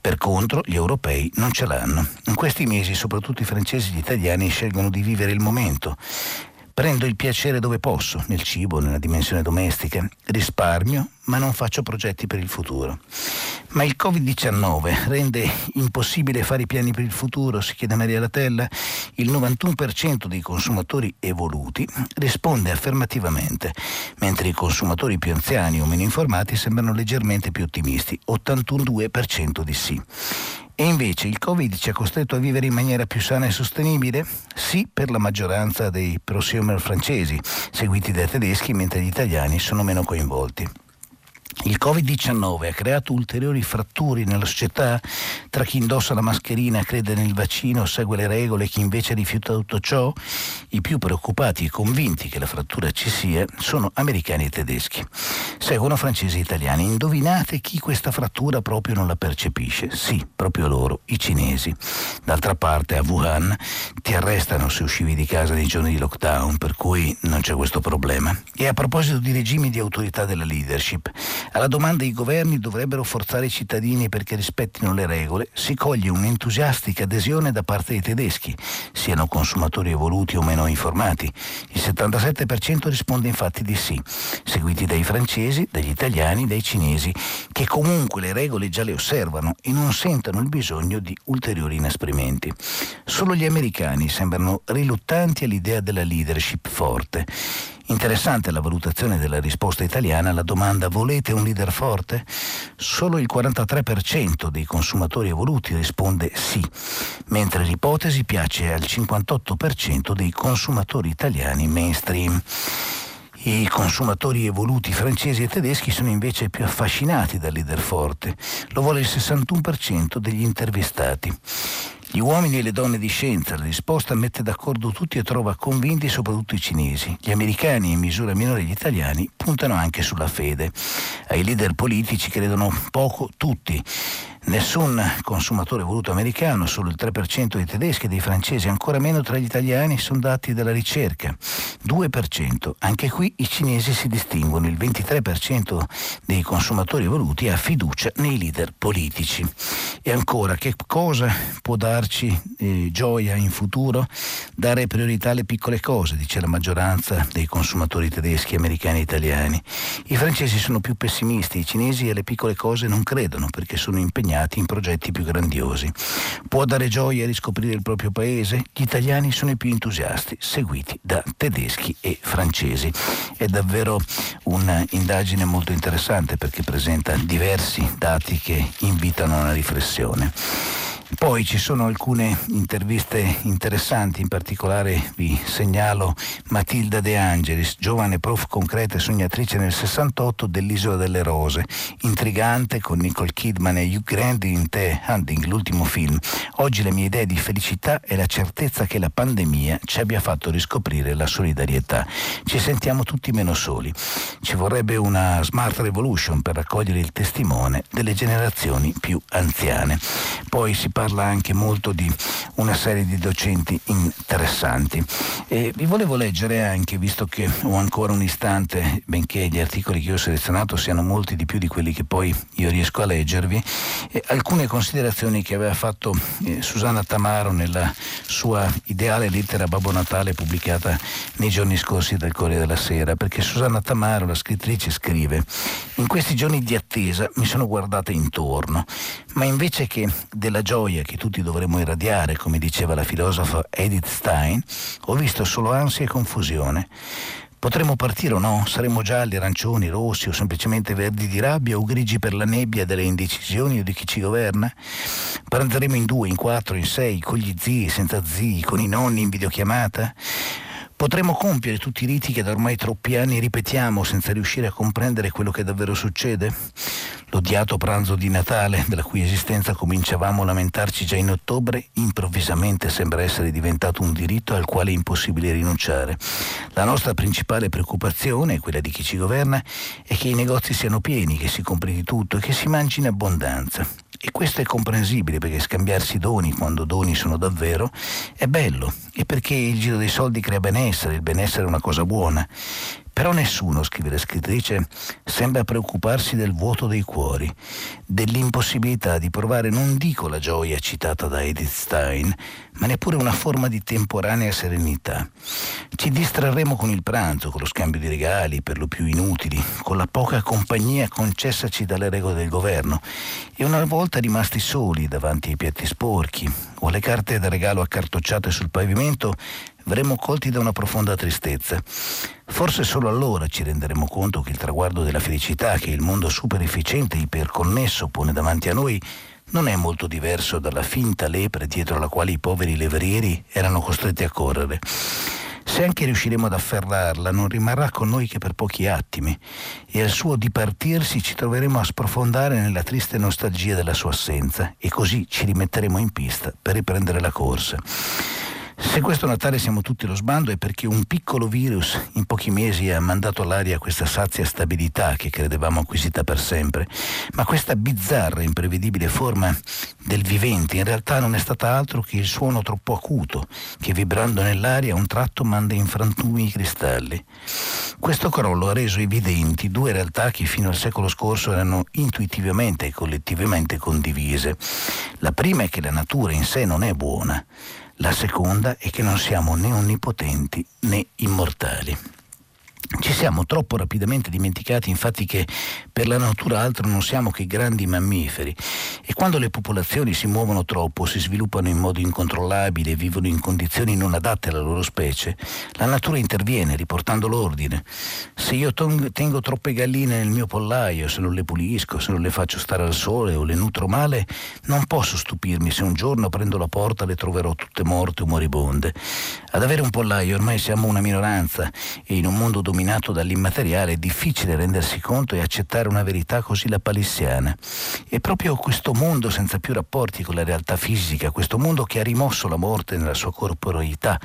Per contro, gli europei non ce l'hanno. In questi mesi, soprattutto i francesi e gli italiani scelgono di vivere il momento. Prendo il piacere dove posso, nel cibo, nella dimensione domestica. Risparmio, ma non faccio progetti per il futuro. Ma il Covid-19 rende impossibile fare i piani per il futuro, si chiede Maria Latella. Il 91% dei consumatori evoluti risponde affermativamente, mentre i consumatori più anziani o meno informati sembrano leggermente più ottimisti, 82% di sì. E invece il Covid ci ha costretto a vivere in maniera più sana e sostenibile? Sì, per la maggioranza dei prosumer francesi, seguiti dai tedeschi, mentre gli italiani sono meno coinvolti. Il Covid-19 ha creato ulteriori fratture nella società tra chi indossa la mascherina, crede nel vaccino, segue le regole e chi invece rifiuta tutto ciò? I più preoccupati e convinti che la frattura ci sia sono americani e tedeschi. Seguono francesi e italiani. Indovinate chi questa frattura proprio non la percepisce? Sì, proprio loro, i cinesi. D'altra parte a Wuhan ti arrestano se uscivi di casa nei giorni di lockdown, per cui non c'è questo problema. E a proposito di regimi di autorità della leadership, alla domanda i governi dovrebbero forzare i cittadini perché rispettino le regole, si coglie un'entusiastica adesione da parte dei tedeschi, siano consumatori evoluti o meno informati. Il 77% risponde infatti di sì, seguiti dai francesi, dagli italiani, dai cinesi, che comunque le regole già le osservano e non sentono il bisogno di ulteriori inasprimenti. Solo gli americani sembrano riluttanti all'idea della leadership forte. Interessante la valutazione della risposta italiana alla domanda volete un leader forte? Solo il 43% dei consumatori evoluti risponde sì, mentre l'ipotesi piace al 58% dei consumatori italiani mainstream. I consumatori evoluti francesi e tedeschi sono invece più affascinati dal leader forte. Lo vuole il 61% degli intervistati. Gli uomini e le donne di scienza, la risposta mette d'accordo tutti e trova convinti soprattutto i cinesi. Gli americani e in misura minore gli italiani puntano anche sulla fede. Ai leader politici credono poco tutti. Nessun consumatore voluto americano, solo il 3% dei tedeschi e dei francesi, ancora meno tra gli italiani, sono dati dalla ricerca. 2%. Anche qui i cinesi si distinguono. Il 23% dei consumatori voluti ha fiducia nei leader politici. E ancora, che cosa può darci eh, gioia in futuro? Dare priorità alle piccole cose, dice la maggioranza dei consumatori tedeschi, americani e italiani. I francesi sono più pessimisti, i cinesi alle piccole cose non credono perché sono impegnati impegnati in progetti più grandiosi. Può dare gioia a riscoprire il proprio paese? Gli italiani sono i più entusiasti, seguiti da tedeschi e francesi. È davvero un'indagine molto interessante perché presenta diversi dati che invitano a una riflessione. Poi ci sono alcune interviste interessanti, in particolare vi segnalo Matilda De Angelis, giovane prof concreta e sognatrice nel 68 dell'Isola delle Rose, intrigante con Nicole Kidman e Hugh Grant in The Hunting, l'ultimo film. Oggi le mie idee di felicità è la certezza che la pandemia ci abbia fatto riscoprire la solidarietà. Ci sentiamo tutti meno soli. Ci vorrebbe una smart revolution per raccogliere il testimone delle generazioni più anziane. Poi si parla parla anche molto di una serie di docenti interessanti. E vi volevo leggere anche, visto che ho ancora un istante, benché gli articoli che ho selezionato siano molti di più di quelli che poi io riesco a leggervi, eh, alcune considerazioni che aveva fatto eh, Susanna Tamaro nella sua ideale lettera Babbo Natale pubblicata nei giorni scorsi dal Corriere della Sera, perché Susanna Tamaro, la scrittrice, scrive in questi giorni di attesa mi sono guardata intorno, ma invece che della gioia gioia che tutti dovremmo irradiare, come diceva la filosofa Edith Stein, ho visto solo ansia e confusione. Potremmo partire o no? Saremo gialli, arancioni, rossi o semplicemente verdi di rabbia o grigi per la nebbia delle indecisioni o di chi ci governa? Prenderemo in due, in quattro, in sei, con gli zii, senza zii, con i nonni in videochiamata? Potremmo compiere tutti i riti che da ormai troppi anni ripetiamo senza riuscire a comprendere quello che davvero succede? L'odiato pranzo di Natale, della cui esistenza cominciavamo a lamentarci già in ottobre, improvvisamente sembra essere diventato un diritto al quale è impossibile rinunciare. La nostra principale preoccupazione, quella di chi ci governa, è che i negozi siano pieni, che si compri di tutto e che si mangi in abbondanza. E questo è comprensibile perché scambiarsi doni quando doni sono davvero è bello e perché il giro dei soldi crea benessere, il benessere è una cosa buona. Però nessuno, scrive la scrittrice, sembra preoccuparsi del vuoto dei cuori, dell'impossibilità di provare non dico la gioia citata da Edith Stein, ma neppure una forma di temporanea serenità. Ci distrarremo con il pranzo, con lo scambio di regali, per lo più inutili, con la poca compagnia concessaci dalle regole del governo e una volta rimasti soli davanti ai piatti sporchi o alle carte da regalo accartocciate sul pavimento, verremo colti da una profonda tristezza. Forse solo allora ci renderemo conto che il traguardo della felicità che il mondo super efficiente e iperconnesso pone davanti a noi non è molto diverso dalla finta lepre dietro la quale i poveri levrieri erano costretti a correre. Se anche riusciremo ad afferrarla, non rimarrà con noi che per pochi attimi, e al suo dipartirsi ci troveremo a sprofondare nella triste nostalgia della sua assenza, e così ci rimetteremo in pista per riprendere la corsa. Se questo Natale siamo tutti allo sbando è perché un piccolo virus in pochi mesi ha mandato all'aria questa sazia stabilità che credevamo acquisita per sempre, ma questa bizzarra, e imprevedibile forma del vivente in realtà non è stata altro che il suono troppo acuto che vibrando nell'aria a un tratto manda in frantumi i cristalli. Questo crollo ha reso evidenti due realtà che fino al secolo scorso erano intuitivamente e collettivamente condivise. La prima è che la natura in sé non è buona. La seconda è che non siamo né onnipotenti né immortali. Ci siamo troppo rapidamente dimenticati infatti che per la natura altro non siamo che grandi mammiferi e quando le popolazioni si muovono troppo, si sviluppano in modo incontrollabile e vivono in condizioni non adatte alla loro specie, la natura interviene riportando l'ordine. Se io tengo troppe galline nel mio pollaio, se non le pulisco, se non le faccio stare al sole o le nutro male, non posso stupirmi se un giorno prendo la porta le troverò tutte morte o moribonde. Ad avere un pollaio ormai siamo una minoranza e in un mondo dominato dominato dall'immateriale è difficile rendersi conto e accettare una verità così lapalissiana. E proprio questo mondo senza più rapporti con la realtà fisica, questo mondo che ha rimosso la morte nella sua corporeità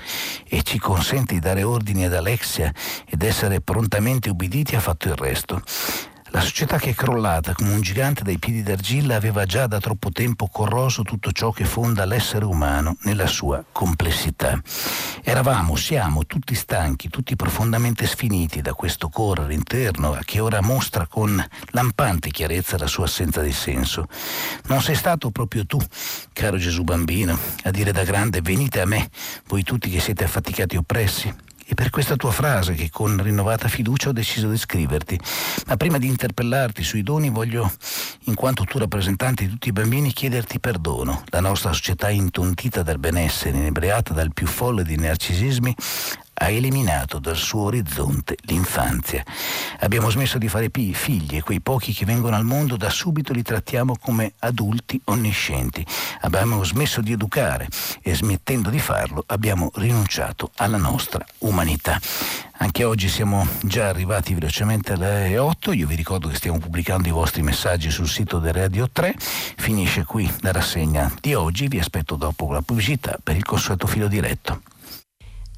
e ci consente di dare ordini ad Alexia ed essere prontamente ubbiditi, ha fatto il resto. La società che è crollata come un gigante dai piedi d'argilla aveva già da troppo tempo corroso tutto ciò che fonda l'essere umano nella sua complessità. Eravamo, siamo tutti stanchi, tutti profondamente sfiniti da questo correre interno che ora mostra con lampante chiarezza la sua assenza di senso. Non sei stato proprio tu, caro Gesù bambino, a dire da grande venite a me, voi tutti che siete affaticati e oppressi e per questa tua frase che con rinnovata fiducia ho deciso di scriverti. Ma prima di interpellarti sui doni voglio, in quanto tu rappresentante di tutti i bambini, chiederti perdono. La nostra società intontita dal benessere, inebriata dal più folle di narcisismi, ha eliminato dal suo orizzonte l'infanzia. Abbiamo smesso di fare figli e quei pochi che vengono al mondo da subito li trattiamo come adulti onniscienti. Abbiamo smesso di educare e smettendo di farlo abbiamo rinunciato alla nostra umanità. Anche oggi siamo già arrivati velocemente alle 8, io vi ricordo che stiamo pubblicando i vostri messaggi sul sito del Radio 3, finisce qui la rassegna di oggi, vi aspetto dopo la pubblicità per il consueto filo diretto.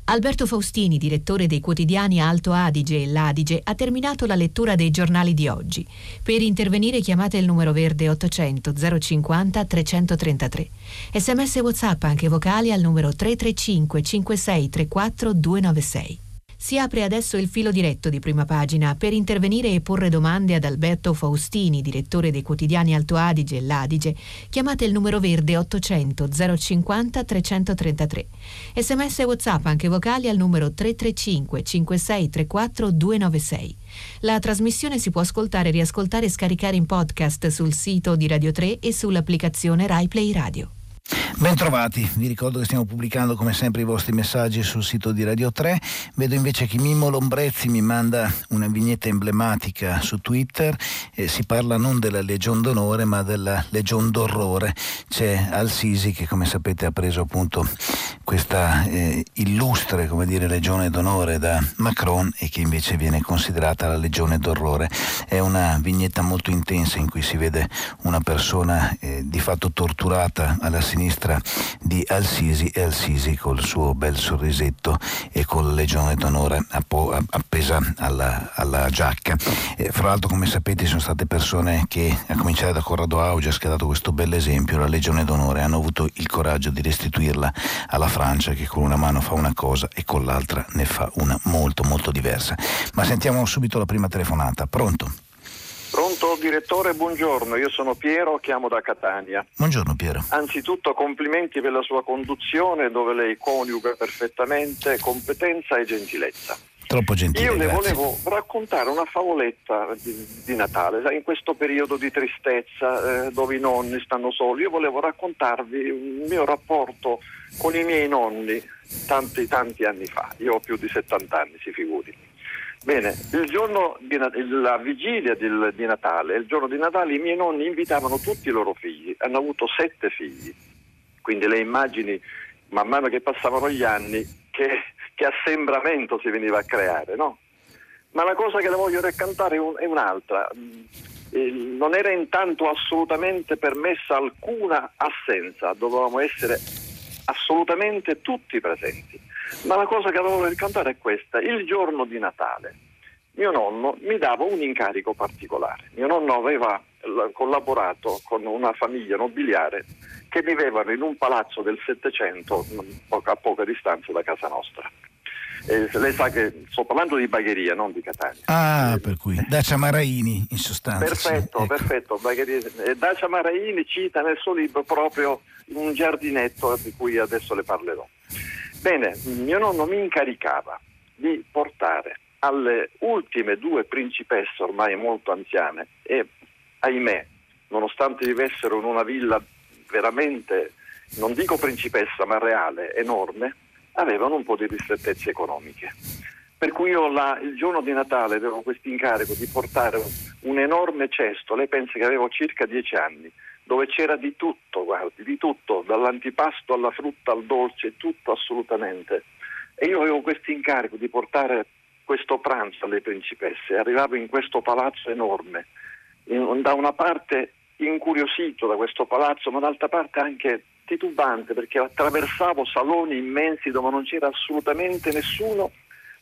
Alberto Faustini, direttore dei quotidiani Alto Adige e L'Adige, ha terminato la lettura dei giornali di oggi. Per intervenire chiamate il numero verde 800 050 333. Sms WhatsApp anche vocali al numero 335 5634 296. Si apre adesso il filo diretto di prima pagina per intervenire e porre domande ad Alberto Faustini, direttore dei quotidiani Alto Adige e L'Adige. Chiamate il numero verde 800 050 333. Sms e WhatsApp anche vocali al numero 335 5634 296. La trasmissione si può ascoltare, riascoltare e scaricare in podcast sul sito di Radio 3 e sull'applicazione RaiPlay Radio. Bentrovati, vi ricordo che stiamo pubblicando come sempre i vostri messaggi sul sito di Radio 3. Vedo invece che Mimmo Lombrezzi mi manda una vignetta emblematica su Twitter. Eh, si parla non della Legion d'Onore ma della Legion d'Orrore. C'è Al-Sisi che come sapete ha preso appunto questa eh, illustre come dire, Legione d'Onore da Macron e che invece viene considerata la Legione d'Orrore. È una vignetta molto intensa in cui si vede una persona eh, di fatto torturata alla sinistra destra di Al-Sisi e Al-Sisi col suo bel sorrisetto e con la legione d'onore appesa alla, alla giacca. E, fra l'altro come sapete sono state persone che, a cominciare da Corrado Augias che ha dato questo bel esempio, la legione d'onore, hanno avuto il coraggio di restituirla alla Francia che con una mano fa una cosa e con l'altra ne fa una molto molto diversa. Ma sentiamo subito la prima telefonata. Pronto? Direttore, buongiorno, io sono Piero, chiamo da Catania. Buongiorno Piero. Anzitutto complimenti per la sua conduzione dove lei coniuga perfettamente competenza e gentilezza. Troppo gentile. Io le grazie. volevo raccontare una favoletta di, di Natale, in questo periodo di tristezza eh, dove i nonni stanno soli. Io volevo raccontarvi il mio rapporto con i miei nonni tanti tanti anni fa. Io ho più di 70 anni, si figuri. Bene, di, la vigilia del, di Natale, il giorno di Natale i miei nonni invitavano tutti i loro figli, hanno avuto sette figli, quindi le immagini man mano che passavano gli anni che, che assembramento si veniva a creare, no? Ma la cosa che le voglio raccontare è un'altra. Non era intanto assolutamente permessa alcuna assenza, dovevamo essere assolutamente tutti presenti. Ma la cosa che volevo raccontare è questa. Il giorno di Natale mio nonno mi dava un incarico particolare. Mio nonno aveva collaborato con una famiglia nobiliare che vivevano in un palazzo del Settecento a poca distanza da casa nostra. Eh, lei sa che sto parlando di Bagheria, non di Catania. Ah, per cui Dacia Maraini in sostanza. Perfetto, sì, ecco. perfetto. Bagheria. Dacia Maraini cita nel suo libro proprio un giardinetto di cui adesso le parlerò. Bene, mio nonno mi incaricava di portare alle ultime due principesse ormai molto anziane e ahimè, nonostante vivessero in una villa veramente, non dico principessa ma reale, enorme, avevano un po' di ristrettezze economiche. Per cui io la, il giorno di Natale avevo questo incarico di portare un enorme cesto, lei pensa che avevo circa dieci anni, dove c'era di tutto, guardi, di tutto, dall'antipasto alla frutta al dolce, tutto assolutamente. E io avevo questo incarico di portare questo pranzo alle principesse. Arrivavo in questo palazzo enorme, in, da una parte incuriosito da questo palazzo, ma d'altra parte anche titubante perché attraversavo saloni immensi dove non c'era assolutamente nessuno.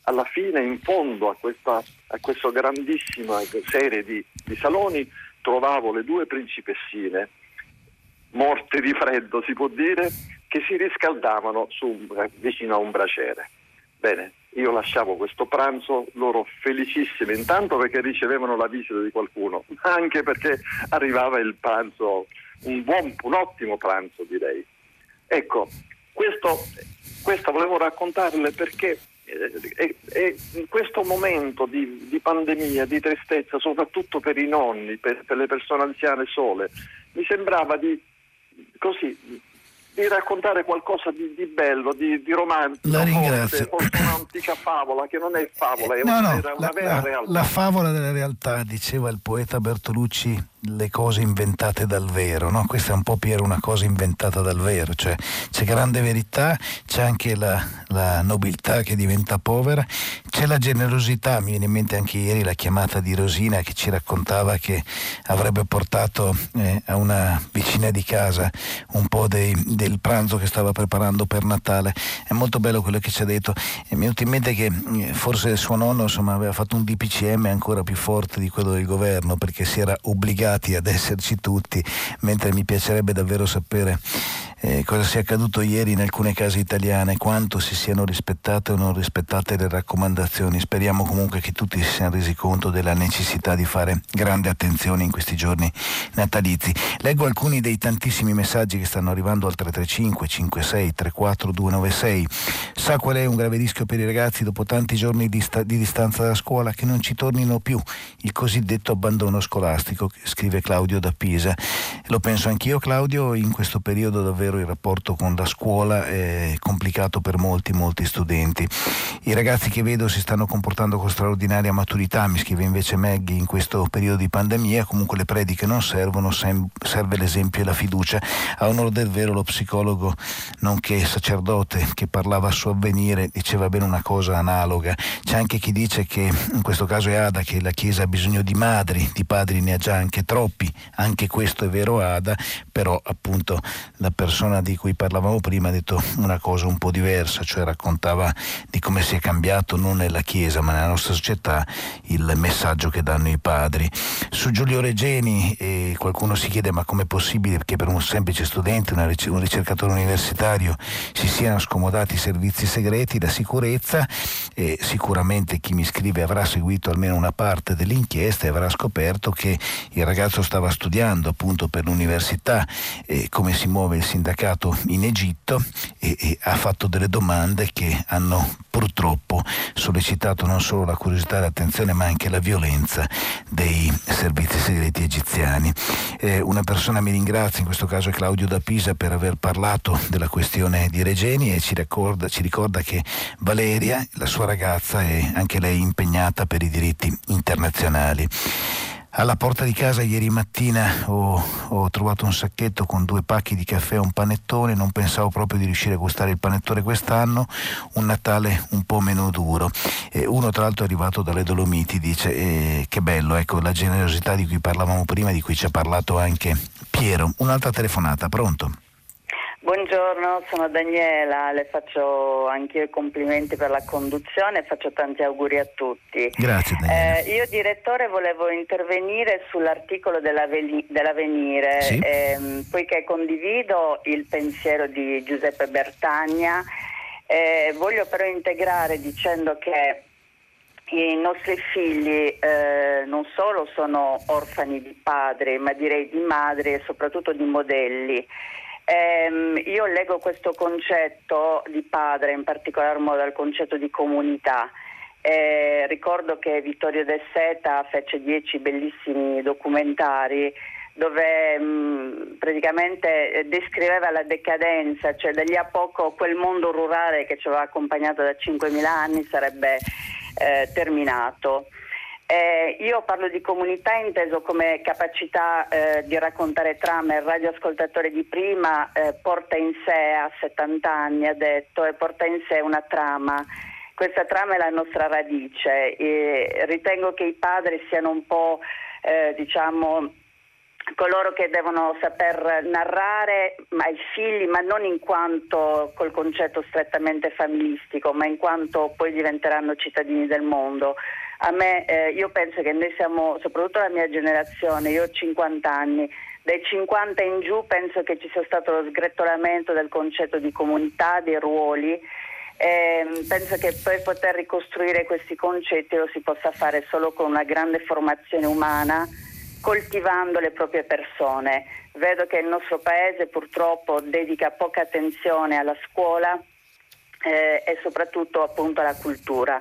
Alla fine, in fondo a questa, a questa grandissima serie di, di saloni, trovavo le due principessine morte di freddo, si può dire, che si riscaldavano su, vicino a un braciere. Bene, io lasciavo questo pranzo, loro felicissime, intanto perché ricevevano la visita di qualcuno, ma anche perché arrivava il pranzo, un buon, un ottimo pranzo direi. Ecco, questo, questo volevo raccontarle perché eh, e, in questo momento di, di, pandemia, di tristezza, soprattutto per i nonni, per, per le persone anziane sole, mi sembrava di così di raccontare qualcosa di, di bello, di, di, romantico, la ringrazio. forse, un'antica favola che non è favola, è no, una, no, vera, una vera la, realtà. La favola della realtà, diceva il poeta Bertolucci le cose inventate dal vero, no? questa è un po' Piero una cosa inventata dal vero, cioè c'è grande verità, c'è anche la, la, nobiltà che diventa povera, c'è la generosità, mi viene in mente anche ieri la chiamata di Rosina che ci raccontava che avrebbe portato eh, a una vicina di casa un po' dei, del pranzo che stava preparando per Natale, è molto bello quello che ci ha detto, e mi è venuto in mente che eh, forse suo nonno insomma, aveva fatto un DPCM ancora più forte di quello del governo perché si era obbligato obbligati ad esserci tutti, mentre mi piacerebbe davvero sapere eh, cosa sia accaduto ieri in alcune case italiane, quanto si siano rispettate o non rispettate le raccomandazioni. Speriamo comunque che tutti si siano resi conto della necessità di fare grande attenzione in questi giorni natalizi. Leggo alcuni dei tantissimi messaggi che stanno arrivando al 335 56 34 296. Sa qual è un grave rischio per i ragazzi dopo tanti giorni di, sta- di distanza da scuola? Che non ci tornino più, il cosiddetto abbandono scolastico, scrive Claudio da Pisa. Lo penso anch'io Claudio, in questo periodo davvero il rapporto con la scuola è complicato per molti, molti studenti. I ragazzi che vedo si stanno comportando con straordinaria maturità, mi scrive invece Maggie in questo periodo di pandemia, comunque le prediche non servono, serve l'esempio e la fiducia. A onore del vero lo psicologo, nonché sacerdote che parlava a suo avvenire, diceva bene una cosa analoga. C'è anche chi dice che in questo caso è Ada che la Chiesa ha bisogno di madri, di padri ne ha già anche troppi, anche questo è vero Ada, però appunto la persona di cui parlavamo prima ha detto una cosa un po' diversa, cioè raccontava di come si è cambiato non nella Chiesa ma nella nostra società il messaggio che danno i padri. Su Giulio Regeni eh, qualcuno si chiede ma com'è possibile che per un semplice studente, un ricercatore universitario si siano scomodati i servizi segreti, la sicurezza e sicuramente chi mi scrive avrà seguito almeno una parte dell'inchiesta e avrà scoperto che il ragazzo stava studiando appunto per l'università eh, come si muove il sindacato in Egitto e, e ha fatto delle domande che hanno purtroppo sollecitato non solo la curiosità e l'attenzione ma anche la violenza dei servizi segreti egiziani. Eh, una persona mi ringrazia, in questo caso è Claudio da Pisa, per aver parlato della questione di Regeni e ci ricorda, ci ricorda che Valeria, la sua ragazza, è anche lei impegnata per i diritti internazionali. Alla porta di casa ieri mattina ho, ho, trovato un sacchetto con due pacchi di caffè e un panettone, non pensavo proprio di riuscire a gustare il panettone quest'anno, un Natale un po' meno duro. Eh, uno tra l'altro è arrivato dalle Dolomiti, dice eh, che bello, ecco la generosità di cui parlavamo prima, di cui ci ha parlato anche Piero. Un'altra telefonata, pronto? Buongiorno, sono Daniela, le faccio anche io i complimenti per la conduzione e faccio tanti auguri a tutti. Grazie Daniela. Eh, io direttore volevo intervenire sull'articolo dell'avvenire, sì. ehm, poiché condivido il pensiero di Giuseppe Bertagna, eh, voglio però integrare dicendo che i nostri figli eh, non solo sono orfani di padri, ma direi di madri e soprattutto di modelli. Eh, io leggo questo concetto di padre, in particolar modo al concetto di comunità. Eh, ricordo che Vittorio De Seta fece dieci bellissimi documentari dove mh, mm, praticamente descriveva la decadenza, cioè da lì a poco quel mondo rurale che ci aveva accompagnato da 5.000 anni sarebbe eh, terminato. Eh, io parlo di comunità inteso come capacità eh, di raccontare trame. Il radioascoltatore di prima eh, porta in sé, a 70 anni ha detto, e porta in sé una trama. Questa trama è la nostra radice. E ritengo che i padri siano un po', eh, diciamo, coloro che devono saper narrare ai figli, ma non in quanto col concetto strettamente familistico, ma in quanto poi diventeranno cittadini del mondo a me, eh, io penso che noi siamo, soprattutto la mia generazione, io ho 50 anni, dai 50 in giù penso che ci sia stato lo sgretolamento del concetto di comunità, dei ruoli. Eh, penso che per poter ricostruire questi concetti lo si possa fare solo con una grande formazione umana, coltivando le proprie persone. Vedo che il nostro paese purtroppo dedica poca attenzione alla scuola eh, e soprattutto appunto alla cultura.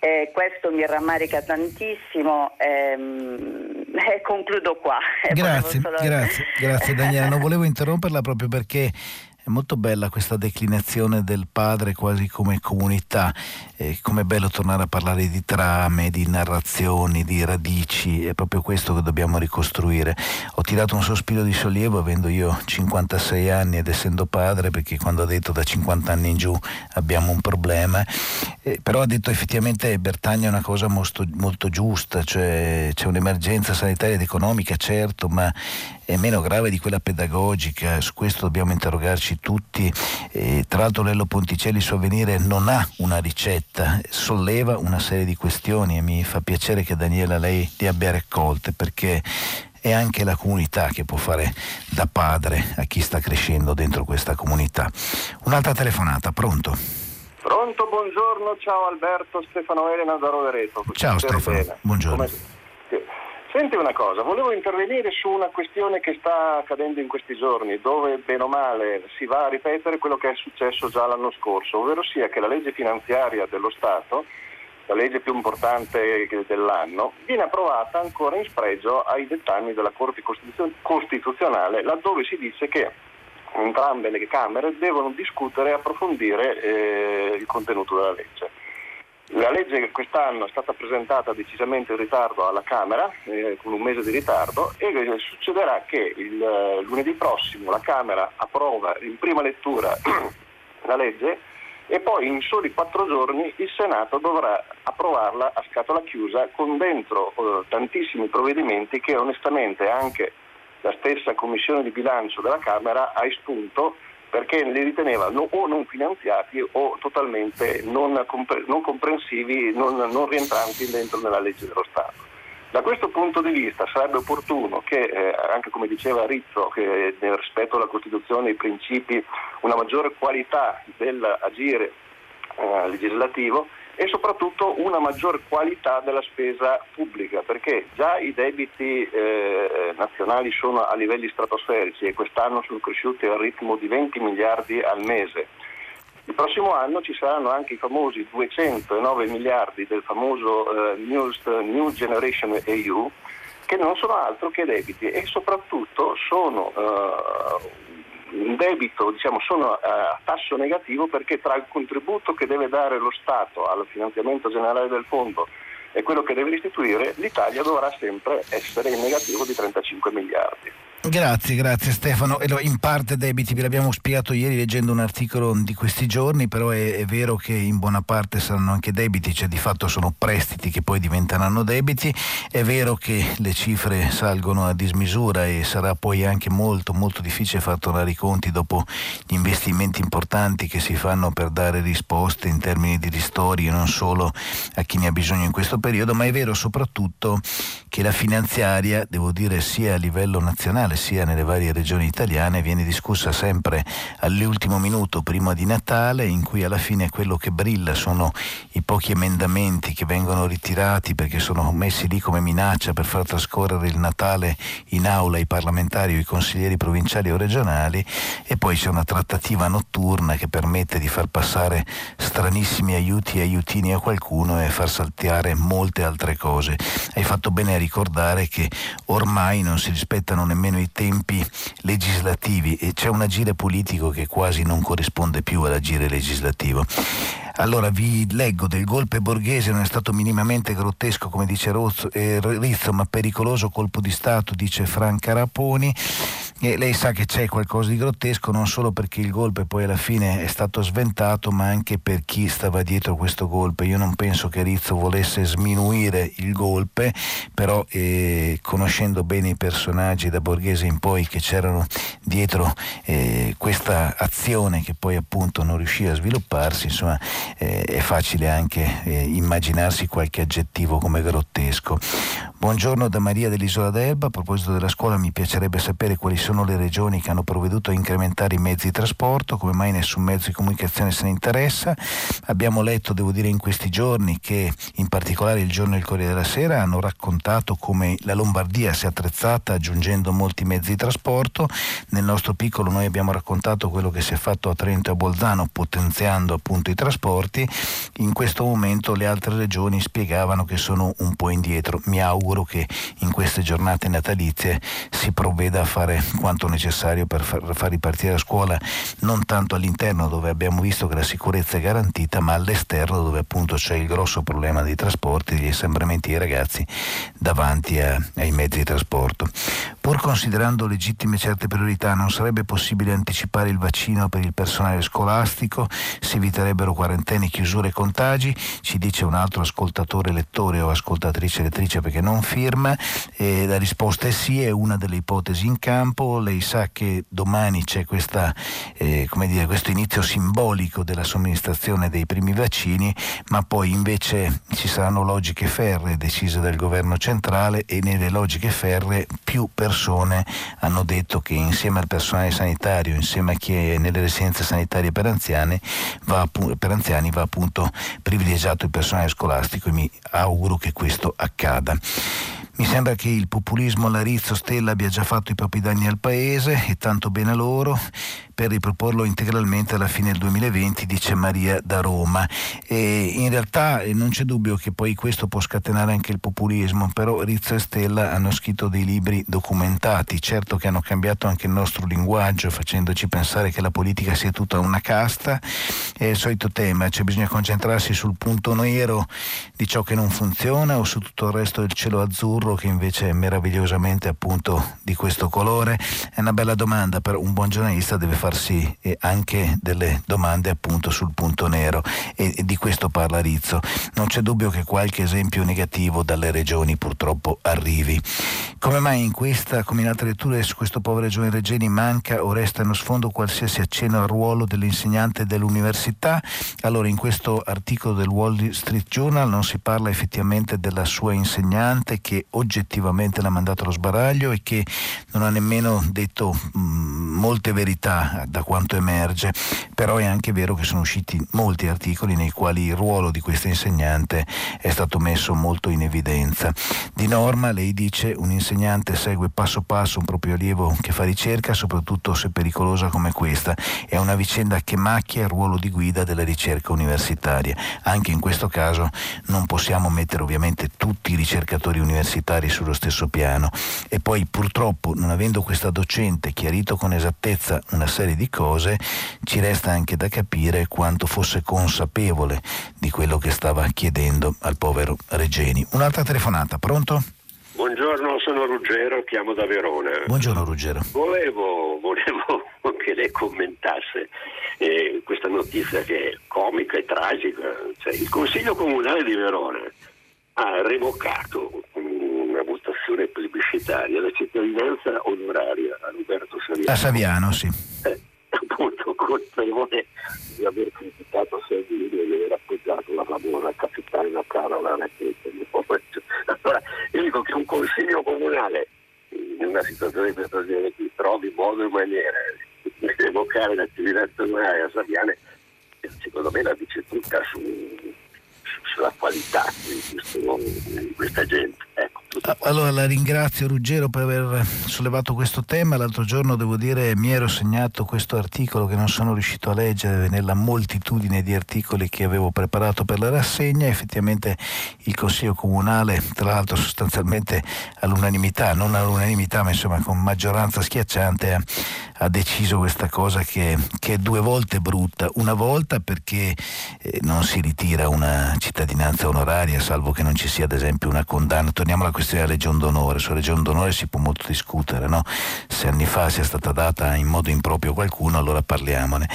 Eh, questo mi rammarica tantissimo ehm, e concludo qua. Grazie, solo... grazie, grazie Daniela. Non volevo interromperla proprio perché è molto bella questa declinazione del padre quasi come comunità, eh, com'è bello tornare a parlare di trame, di narrazioni, di radici, è proprio questo che dobbiamo ricostruire. Ho tirato un sospiro di sollievo avendo io 56 anni ed essendo padre, perché quando ha detto da 50 anni in giù abbiamo un problema, eh, però ha detto effettivamente Bertagna una cosa molto, molto giusta, cioè c'è un'emergenza sanitaria ed economica, certo, ma è meno grave di quella pedagogica, su questo dobbiamo interrogarci tutti. E, tra l'altro Lello Ponticelli, il suo avvenire non ha una ricetta, solleva una serie di questioni e mi fa piacere che Daniela lei li abbia raccolte perché è anche la comunità che può fare da padre a chi sta crescendo dentro questa comunità. Un'altra telefonata, pronto? Pronto, buongiorno, ciao Alberto, Stefano Elena da Rovereto. Ciao Stefano, buongiorno. Come... Senti una cosa, volevo intervenire su una questione che sta accadendo in questi giorni, dove bene o male si va a ripetere quello che è successo già l'anno scorso, ovvero sia che la legge finanziaria dello Stato la legge più importante dell'anno, viene approvata ancora in spregio ai dettami della Corte Costituzionale, laddove si dice che entrambe le Camere devono discutere e approfondire eh, il contenuto della legge. La legge quest'anno è stata presentata decisamente in ritardo alla Camera, eh, con un mese di ritardo, e succederà che il eh, lunedì prossimo la Camera approva in prima lettura la legge e poi in soli quattro giorni il Senato dovrà approvarla a scatola chiusa con dentro eh, tantissimi provvedimenti che onestamente anche la stessa Commissione di bilancio della Camera ha espunto perché li riteneva no, o non finanziati o totalmente non, compre- non comprensivi, non, non, rientranti dentro nella legge dello Stato. Da questo punto di vista sarebbe opportuno che, eh, anche come diceva Rizzo, che nel rispetto alla Costituzione e ai principi, una maggiore qualità dell'agire eh, legislativo e soprattutto una maggior qualità della spesa pubblica, perché già i debiti eh, nazionali sono a livelli stratosferici e quest'anno sono cresciuti al ritmo di 20 miliardi al mese. Il prossimo anno ci saranno anche i famosi 209 miliardi del famoso eh, New Generation EU, che non sono altro che debiti e soprattutto sono eh, debito diciamo, sono eh, a tasso negativo perché tra il contributo che deve dare lo Stato al finanziamento generale del fondo e quello che deve restituire, l'Italia dovrà sempre essere in negativo di 35 miliardi. Grazie, grazie Stefano. In parte debiti ve l'abbiamo spiegato ieri leggendo un articolo di questi giorni, però è, è, vero che in buona parte saranno anche debiti, cioè di fatto sono prestiti che poi diventeranno debiti. È vero che le cifre salgono a dismisura e sarà poi anche molto molto difficile far tornare i conti dopo gli investimenti importanti che si fanno per dare risposte in termini di ristori e non solo a chi ne ha bisogno in questo periodo, ma è vero soprattutto che la finanziaria, devo dire sia a livello nazionale, sia nelle varie regioni italiane viene discussa sempre all'ultimo minuto prima di Natale in cui alla fine quello che brilla sono i pochi emendamenti che vengono ritirati perché sono messi lì come minaccia per far trascorrere il Natale in aula i parlamentari o i consiglieri provinciali o regionali e poi c'è una trattativa notturna che permette di far passare stranissimi aiuti e aiutini a qualcuno e far saltare molte altre cose. Hai fatto bene a ricordare che ormai non si rispettano nemmeno i tempi legislativi e c'è un agire politico che quasi non corrisponde più all'agire legislativo. Allora vi leggo del golpe borghese, non è stato minimamente grottesco come dice Rozzo, eh, Rizzo, ma pericoloso colpo di Stato, dice Franca Raponi. E lei sa che c'è qualcosa di grottesco non solo perché il golpe poi alla fine è stato sventato, ma anche per chi stava dietro questo golpe. Io non penso che Rizzo volesse sminuire il golpe, però eh, conoscendo bene i personaggi da Borghese in poi che c'erano dietro eh, questa azione che poi appunto non riuscì a svilupparsi, insomma eh, è facile anche eh, immaginarsi qualche aggettivo come grottesco. Buongiorno da Maria dell'Isola d'Elba, a proposito della scuola mi piacerebbe sapere quali sono le regioni che hanno provveduto a incrementare i mezzi di trasporto, come mai nessun mezzo di comunicazione se ne interessa. Abbiamo letto, devo dire, in questi giorni che in particolare il giorno del Corriere della Sera hanno raccontato come la Lombardia si è attrezzata aggiungendo molti mezzi di trasporto. Nel nostro piccolo noi abbiamo raccontato quello che si è fatto a Trento e a Bolzano potenziando appunto i trasporti trasporti, in questo momento le altre regioni spiegavano che sono un po' indietro. Mi auguro che in queste giornate natalizie si provveda a fare quanto necessario per far, ripartire la scuola, non tanto all'interno dove abbiamo visto che la sicurezza è garantita, ma all'esterno dove appunto c'è il grosso problema dei trasporti, degli assembramenti dei ragazzi davanti a, ai mezzi di trasporto. Pur considerando legittime certe priorità, non sarebbe possibile anticipare il vaccino per il personale scolastico? Si eviterebbero quarantene quarantene, chiusure e contagi, ci dice un altro ascoltatore lettore o ascoltatrice lettrice perché non firma, e la risposta è sì, è una delle ipotesi in campo, lei sa che domani c'è questa, eh, dire, questo inizio simbolico della somministrazione dei primi vaccini, ma poi invece ci saranno logiche ferre decise dal governo centrale e nelle logiche ferre più persone hanno detto che insieme al personale sanitario, insieme a chi è nelle residenze sanitarie per anziani, va, per anziani anni va appunto privilegiato il personale scolastico e mi auguro che questo accada. Mi sembra che il populismo Larizzo Stella abbia già fatto i propri danni al paese e tanto bene a loro per riproporlo integralmente alla fine del 2020, dice Maria da Roma. E in realtà eh, non c'è dubbio che poi questo può scatenare anche il populismo, però Rizzo e Stella hanno scritto dei libri documentati, certo che hanno cambiato anche il nostro linguaggio, facendoci pensare che la politica sia tutta una casta. È il solito tema, cioè bisogna concentrarsi sul punto nero di ciò che non funziona o su tutto il resto del cielo azzurro che invece è meravigliosamente appunto di questo colore? È una bella domanda, però un buon giornalista deve farsi anche delle domande appunto sul punto nero e, di questo parla Rizzo. Non c'è dubbio che qualche esempio negativo dalle regioni purtroppo arrivi. Come mai in questa, come in altre letture su questo povero regione Regeni manca o resta nello sfondo qualsiasi accenno al ruolo dell'insegnante dell'università? Allora in questo articolo del Wall Street Journal non si parla effettivamente della sua insegnante che oggettivamente l'ha mandato allo sbaraglio e che non ha nemmeno detto mh, molte verità da quanto emerge, però è anche vero che sono usciti molti articoli nei quali il ruolo di questa insegnante è stato messo molto in evidenza. Di norma lei dice un insegnante segue passo passo un proprio allievo che fa ricerca, soprattutto se pericolosa come questa. È una vicenda che macchia il ruolo di guida della ricerca universitaria. Anche in questo caso non possiamo mettere ovviamente tutti i ricercatori universitari sullo stesso piano e poi purtroppo non avendo questa docente chiarito con esattezza una serie serie di cose, ci resta anche da capire quanto fosse consapevole di quello che stava chiedendo al povero Regeni. Un'altra telefonata, pronto? Buongiorno, sono Ruggero, chiamo da Verona. Buongiorno Ruggero. Volevo, volevo che lei commentasse eh, questa notizia che è comica e tragica. Cioè, il Consiglio Comunale di Verona ha revocato votazione plebiscitaria la cittadinanza onoraria a Roberto Saviano. A Saviano, sì. Eh, appunto colpevole di aver criticato Salvini e di aver appoggiato la famosa capitana Carola Rackete. Allora, io dico che un consiglio comunale in una situazione di questo genere qui trovi modo e maniera di evocare l'attività onoraria a Saviano, secondo me la dice tutta su sulla qualità di, questo, di questa gente. Ecco. Ah, allora la ringrazio Ruggero per aver sollevato questo tema. L'altro giorno devo dire mi ero segnato questo articolo che non sono riuscito a leggere nella moltitudine di articoli che avevo preparato per la rassegna. Effettivamente il Consiglio Comunale, tra l'altro sostanzialmente all'unanimità, non all'unanimità ma insomma con maggioranza schiacciante, ha, deciso questa cosa che, che, è due volte brutta. Una volta perché eh, non si ritira una cittadinanza onoraria, salvo che non ci sia ad esempio una condanna. Torniamo alla questione della Legion d'Onore. Sulla Legion d'Onore si può molto discutere, no? Se anni fa sia stata data in modo improprio a qualcuno, allora parliamone.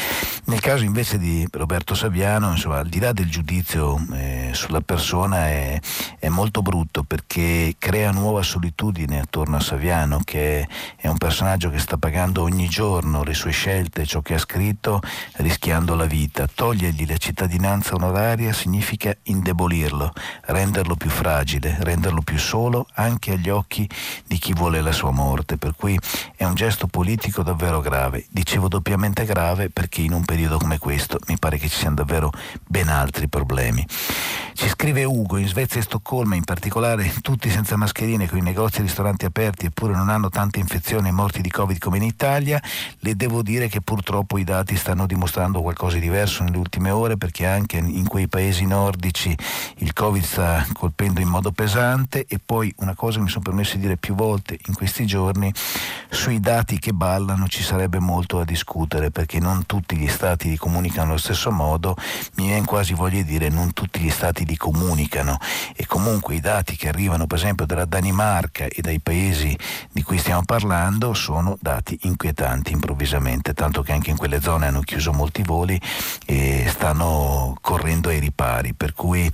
Nel caso invece di Roberto Saviano, insomma, al di là del giudizio eh, sulla persona, è, è, molto brutto perché crea nuova solitudine attorno a Saviano, che è un personaggio che sta pagando ogni giorno le sue scelte, ciò che ha scritto, rischiando la vita. Togliergli la cittadinanza onoraria significa indebolirlo, renderlo più fragile, renderlo più solo solo anche agli occhi di chi vuole la sua morte, per cui è un gesto politico davvero grave. Dicevo doppiamente grave perché in un periodo come questo mi pare che ci siano davvero ben altri problemi. Ci scrive Ugo, in Svezia e Stoccolma in particolare, tutti senza mascherine, con i negozi e ristoranti aperti, eppure non hanno tante infezioni e morti di Covid come in Italia. Le devo dire che purtroppo i dati stanno dimostrando qualcosa di diverso nelle ultime ore perché anche in quei paesi nordici il Covid sta colpendo in modo pesante e poi una cosa che mi sono permesso di dire più volte in questi giorni, sui dati che ballano ci sarebbe molto da discutere perché non tutti gli stati li comunicano allo stesso modo, mi viene quasi voglia di dire non tutti gli stati li comunicano. E comunque i dati che arrivano per esempio dalla Danimarca e dai paesi di cui stiamo parlando sono dati inquietanti improvvisamente, tanto che anche in quelle zone hanno chiuso molti voli e stanno correndo ai ripari, per cui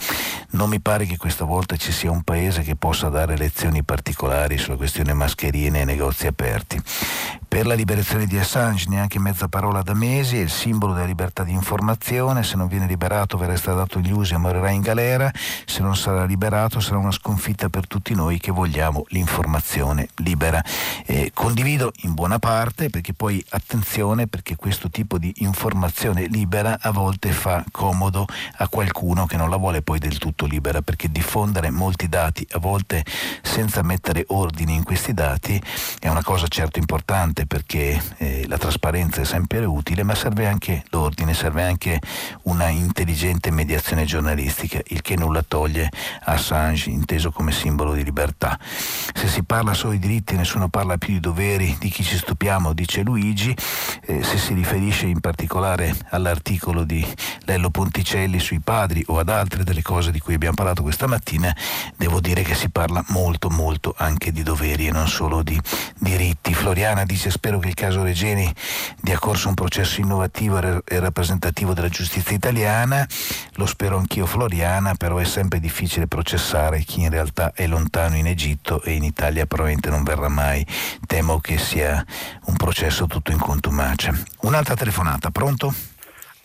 non mi pare che questa volta ci sia un paese che possa dare lezioni particolari sulla questione mascherine e negozi aperti. Uniti. Per la liberazione di Assange neanche mezza parola da mesi, è il simbolo della libertà di informazione, se non viene liberato verrà dato agli usi e morirà in galera, se non sarà liberato sarà una sconfitta per tutti noi che vogliamo l'informazione libera. Eh, condivido in buona parte perché poi attenzione perché questo tipo di informazione libera a volte fa comodo a qualcuno che non la vuole poi del tutto libera perché diffondere molti dati a volte senza mettere ordine in questi dati è una cosa certo importante perché eh, la trasparenza è sempre utile ma serve anche l'ordine, serve anche una intelligente mediazione giornalistica, il che nulla toglie a Assange inteso come simbolo di libertà. Se si parla solo di diritti nessuno parla più di doveri, di chi ci stupiamo, dice Luigi, eh, se si riferisce in particolare all'articolo di Lello Ponticelli sui padri o ad altre delle cose di cui abbiamo parlato questa mattina, devo dire che si parla molto molto anche di doveri e non solo di diritti. Floriana dice spero che il caso Regeni dia corso a un processo innovativo e rappresentativo della giustizia italiana, lo spero anch'io Floriana, però è sempre difficile processare chi in realtà è lontano in Egitto e in Italia probabilmente non verrà mai. Temo che sia un processo tutto in contumacia. Un'altra telefonata, pronto?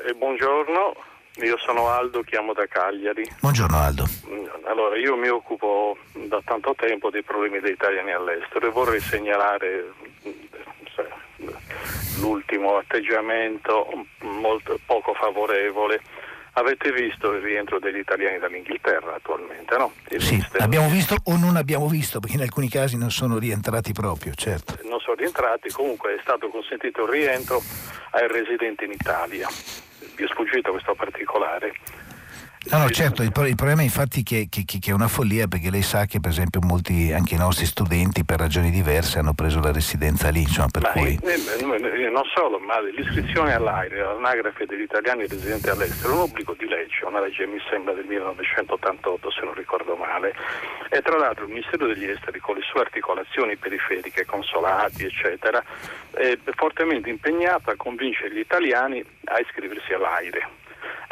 Eh, buongiorno, io sono Aldo, chiamo da Cagliari. Buongiorno Aldo. Mm, allora, io mi occupo da tanto tempo dei problemi degli italiani all'estero e vorrei segnalare l'ultimo atteggiamento molto poco favorevole Avete visto il rientro degli italiani dall'Inghilterra attualmente, no? Il sì, ministero... abbiamo visto o non abbiamo visto, perché in alcuni casi non sono rientrati proprio, certo. Non sono rientrati, comunque è stato consentito il rientro ai residenti in Italia. Vi è sfuggito questo particolare? No, no, certo, il, il problema è infatti che, che, che, è una follia perché lei sa che per esempio molti, anche i nostri studenti per ragioni diverse hanno preso la residenza lì, insomma, per ma cui... non solo, ma l'iscrizione all'AIRE, all'anagrafe degli italiani residenti all'estero, è un obbligo di legge, una legge mi sembra del 1988 se non ricordo male, e tra l'altro il Ministero degli Esteri con le sue articolazioni periferiche, consolati eccetera, è fortemente impegnato a convincere gli italiani a iscriversi all'AIRE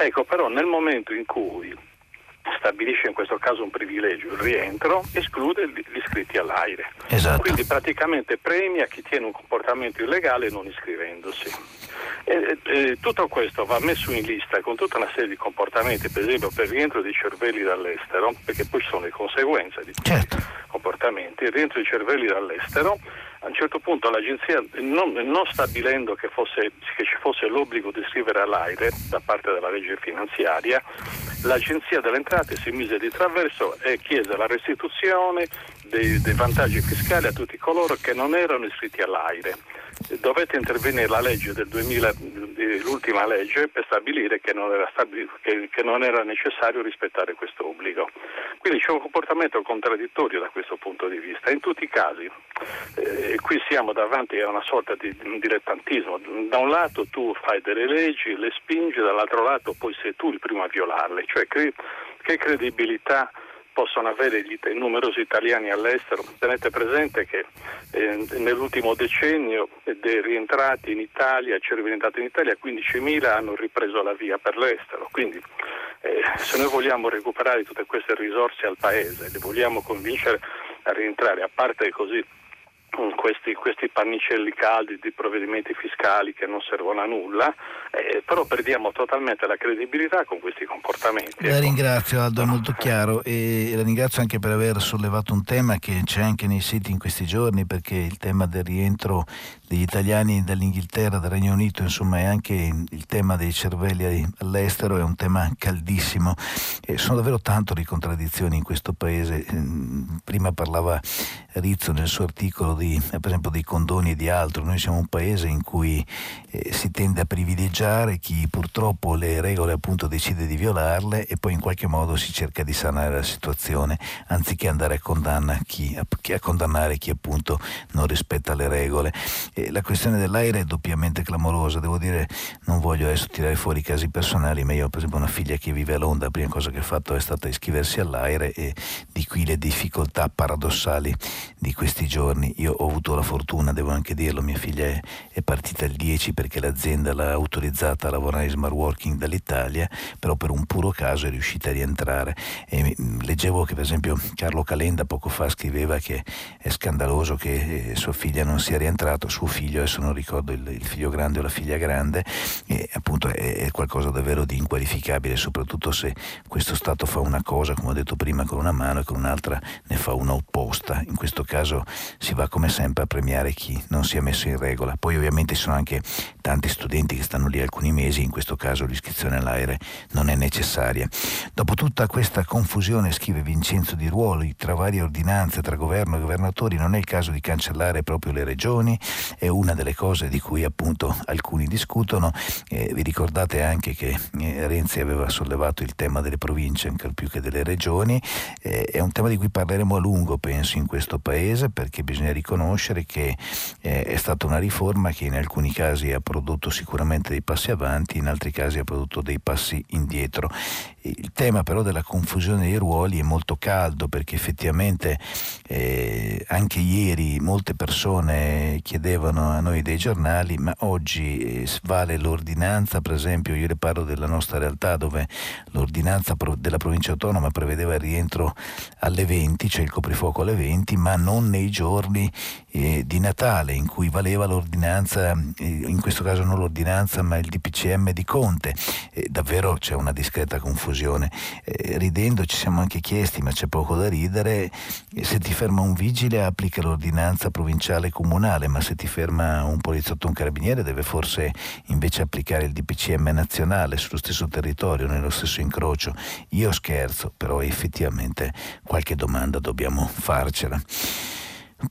Ecco, però nel momento in cui stabilisce in questo caso un privilegio, il rientro, esclude gli iscritti all'aire. Esatto. Quindi praticamente premia chi tiene un comportamento illegale non iscrivendosi. E, e, tutto questo va messo in lista con tutta una serie di comportamenti, per esempio per il rientro dei cervelli dall'estero, perché poi ci sono le conseguenze di questi certo. comportamenti. Il rientro dei cervelli dall'estero a un certo punto l'agenzia, non, non stabilendo che, fosse, che, ci fosse l'obbligo di iscrivere all'AIRE da parte della legge finanziaria, l'agenzia delle entrate si mise di traverso e chiese la restituzione dei, dei vantaggi fiscali a tutti coloro che non erano iscritti all'AIRE dovette intervenire la legge del 2000, l'ultima legge per stabilire che non, stabil- che, che non, era necessario rispettare questo obbligo. Quindi c'è un comportamento contraddittorio da questo punto di vista. In tutti i casi, eh, qui siamo davanti a una sorta di dilettantismo. Da un lato tu fai delle leggi, le spingi, dall'altro lato poi sei tu il primo a violarle. Cioè, che, che credibilità possono avere gli numerosi italiani all'estero. Tenete presente che eh, nell'ultimo decennio dei rientrati in Italia, c'è rientrato in Italia 15.000 hanno ripreso la via per l'estero. Quindi eh, se noi vogliamo recuperare tutte queste risorse al Paese, le vogliamo convincere a rientrare, a parte così questi, questi, pannicelli caldi di provvedimenti fiscali che non servono a nulla, eh, però perdiamo totalmente la credibilità con questi comportamenti. La ecco. ringrazio Aldo, è molto chiaro e la ringrazio anche per aver sollevato un tema che c'è anche nei siti in questi giorni perché il tema del rientro degli italiani dall'Inghilterra, dal Regno Unito, insomma è anche il tema dei cervelli all'estero, è un tema caldissimo e sono davvero tanto di contraddizioni in questo paese. Ehm, prima parlava Rizzo nel suo articolo di, per esempio dei condoni e di altro, noi siamo un paese in cui eh, si tende a privilegiare chi purtroppo le regole appunto decide di violarle e poi in qualche modo si cerca di sanare la situazione anziché andare a, chi, a, a condannare chi appunto non rispetta le regole. E la questione dell'aire è doppiamente clamorosa, devo dire, non voglio adesso tirare fuori casi personali, ma io ho per esempio una figlia che vive a Londra, la prima cosa che ha fatto è stata iscriversi all'aire e di qui le difficoltà paradossali di questi giorni. Io ho avuto la fortuna, devo anche dirlo, mia figlia è, è partita il 10 perché l'azienda l'ha autorizzata a lavorare in smart working dall'Italia, però per un puro caso è riuscita a rientrare. E mm, leggevo che per esempio Carlo Calenda poco fa scriveva che è scandaloso che eh, sua figlia non sia rientrato, suo figlio, adesso non ricordo il, il figlio grande o la figlia grande, e appunto è, è qualcosa davvero di inqualificabile, soprattutto se questo Stato fa una cosa, come ho detto prima, con una mano e con un'altra ne fa una opposta. In questo caso si va come sempre a premiare chi non si è messo in regola. Poi ovviamente ci sono anche tanti studenti che stanno lì alcuni mesi, in questo caso l'iscrizione all'aereo non è necessaria. Dopo tutta questa confusione, scrive Vincenzo Di Ruoli, tra varie ordinanze, tra governo e governatori, non è il caso di cancellare proprio le regioni, è una delle cose di cui appunto alcuni discutono. Eh, vi ricordate anche che eh, Renzi aveva sollevato il tema delle province, ancora più che delle regioni, eh, è un tema di cui parleremo a lungo, penso, in questo Paese, perché bisogna riconoscere che eh, è stata una riforma che in alcuni casi ha prodotto sicuramente dei passi avanti, in altri casi ha prodotto dei passi indietro. Il tema però della confusione dei ruoli è molto caldo perché effettivamente eh, anche ieri molte persone chiedevano a noi dei giornali ma oggi eh, vale l'ordinanza, per esempio io le parlo della nostra realtà dove l'ordinanza della provincia autonoma prevedeva il rientro alle 20, cioè il coprifuoco alle 20, ma non nei giorni eh, di Natale in cui valeva l'ordinanza, eh, in questo caso non l'ordinanza ma il DPCM di Conte. Davvero c'è una discreta confusione. Ridendo ci siamo anche chiesti, ma c'è poco da ridere, se ti ferma un vigile applica l'ordinanza provinciale comunale, ma se ti ferma un poliziotto o un carabiniere deve forse invece applicare il DPCM nazionale sullo stesso territorio, nello stesso incrocio. Io scherzo, però effettivamente qualche domanda dobbiamo farcela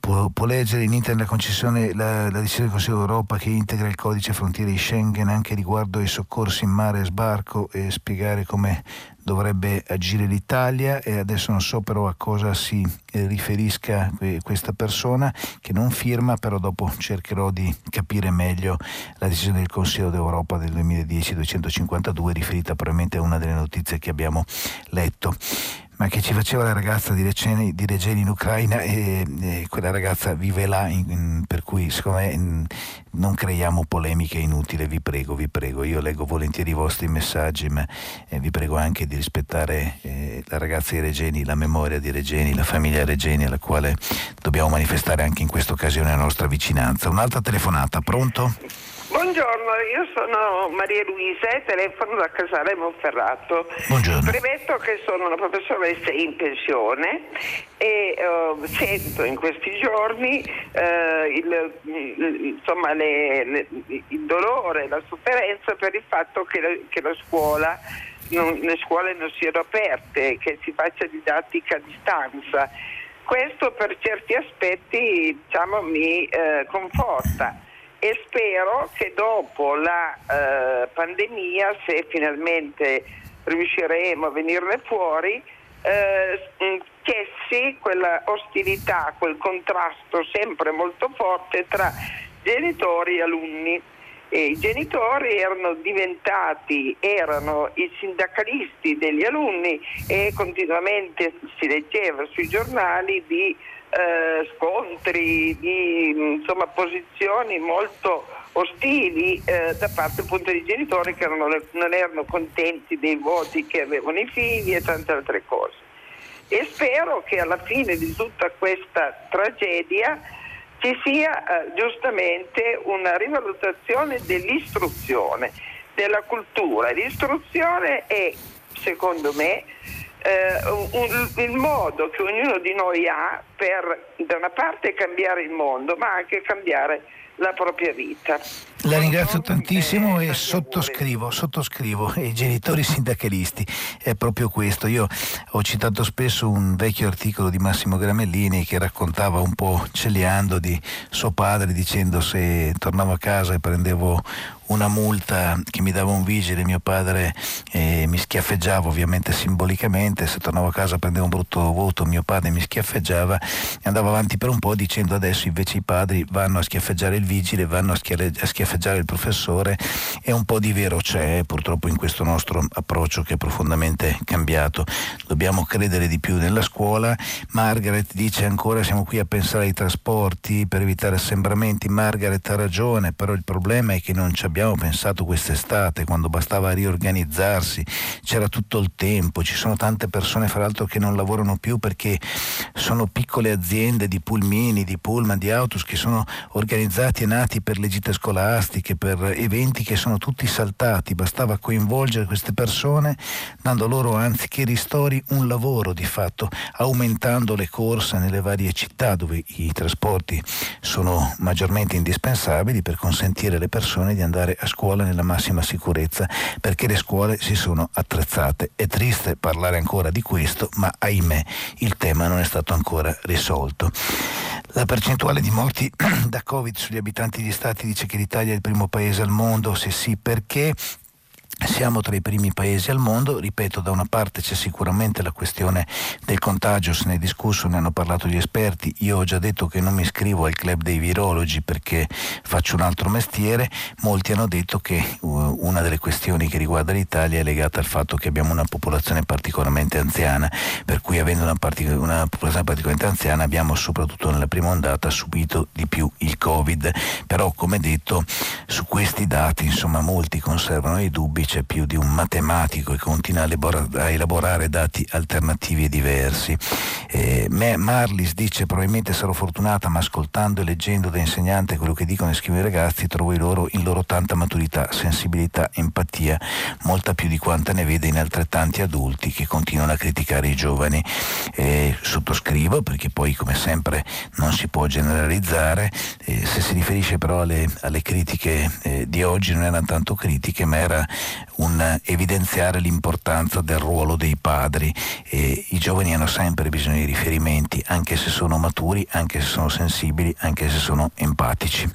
può, può, leggere in internet la concessione la, la decisione del Consiglio d'Europa che integra il codice frontiere di Schengen anche riguardo ai soccorsi in mare e sbarco e spiegare come dovrebbe agire l'Italia. E adesso non so però a cosa si eh, riferisca questa persona che non firma, però dopo cercherò di capire meglio la decisione del Consiglio d'Europa del 2010-252 riferita probabilmente a una delle notizie che abbiamo letto ma che ci faceva la ragazza di Regeni, di Regeni in Ucraina e, e, quella ragazza vive là, in, in, per cui secondo me in, non creiamo polemiche inutili, vi prego, vi prego, io leggo volentieri i vostri messaggi, ma eh, vi prego anche di rispettare eh, la ragazza di Regeni, la memoria di Regeni, la famiglia Regeni alla quale dobbiamo manifestare anche in questa occasione la nostra vicinanza. Un'altra telefonata, pronto? Buongiorno, io sono Maria Luisa e telefono da Casale Monferrato. Buongiorno. Premetto che sono una professoressa in pensione e uh, sento in questi giorni uh, il, insomma, le, le, il dolore, la sofferenza per il fatto che la, che la scuola non, le scuole non siano aperte, che si faccia didattica a distanza. Questo per certi aspetti diciamo, mi eh, conforta e spero che dopo la eh, pandemia, se finalmente riusciremo a venirne fuori, eh, cessi quella ostilità, quel contrasto sempre molto forte tra genitori e alunni. E I genitori erano diventati, erano i sindacalisti degli alunni e continuamente si leggeva sui giornali di eh, scontri, di insomma, posizioni molto ostili eh, da parte appunto dei genitori che erano, non erano contenti dei voti che avevano i figli e tante altre cose. E spero che alla fine di tutta questa tragedia ci sia eh, giustamente una rivalutazione dell'istruzione, della cultura. L'istruzione è, secondo me, eh, un, il modo che ognuno di noi ha per da una parte cambiare il mondo, ma anche cambiare la propria vita. La ringrazio tantissimo e sottoscrivo, sottoscrivo i genitori sindacalisti, è proprio questo. Io ho citato spesso un vecchio articolo di Massimo Gramellini che raccontava un po' celiando di suo padre dicendo se tornavo a casa e prendevo una multa che mi dava un vigile, mio padre eh, mi schiaffeggiava ovviamente simbolicamente, se tornavo a casa prendevo un brutto voto, mio padre mi schiaffeggiava. E andavo avanti per un po' dicendo adesso invece i padri vanno a schiaffeggiare il vigile, vanno a, schiaffeggiare il professore e un po' di vero c'è purtroppo in questo nostro approccio che è profondamente cambiato. Dobbiamo credere di più nella scuola. Margaret dice ancora siamo qui a pensare ai trasporti per evitare assembramenti. Margaret ha ragione, però il problema è che non ci abbiamo pensato quest'estate quando bastava riorganizzarsi, c'era tutto il tempo, ci sono tante persone fra l'altro che non lavorano più perché sono piccole aziende di pulmini, di pullman, di autobus che sono organizzati e nati per le gite scolastiche, per eventi che sono tutti saltati, bastava coinvolgere queste persone dando loro anziché ristori un lavoro di fatto, aumentando le corse nelle varie città dove i trasporti sono maggiormente indispensabili per consentire alle persone di andare a scuola nella massima sicurezza perché le scuole si sono attrezzate. È triste parlare ancora di questo, ma ahimè il tema non è stato ancora risolto. La percentuale di morti da Covid sugli abitanti degli stati dice che l'Italia è il primo paese al mondo, se sì perché? Siamo tra i primi paesi al mondo, ripeto, da una parte c'è sicuramente la questione del contagio, se ne è discusso, ne hanno parlato gli esperti, io ho già detto che non mi iscrivo al club dei virologi perché faccio un altro mestiere, molti hanno detto che una delle questioni che riguarda l'Italia è legata al fatto che abbiamo una popolazione particolarmente anziana, per cui avendo una, partic- una popolazione particolarmente anziana abbiamo soprattutto nella prima ondata subito di più il Covid, però come detto su questi dati insomma molti conservano i dubbi c'è più di un matematico che continua a, a elaborare dati alternativi e diversi. Eh, Marlis dice probabilmente sarò fortunata ma ascoltando e leggendo da insegnante quello che dicono e scrivono i ragazzi trovo in loro, in loro tanta maturità, sensibilità, empatia, molta più di quanta ne vede in altrettanti adulti che continuano a criticare i giovani. Eh, sottoscrivo perché poi come sempre non si può generalizzare, eh, se si riferisce però alle, alle critiche eh, di oggi non erano tanto critiche ma era un evidenziare l'importanza del ruolo dei padri. E I giovani hanno sempre bisogno di riferimenti, anche se sono maturi, anche se sono sensibili, anche se sono empatici.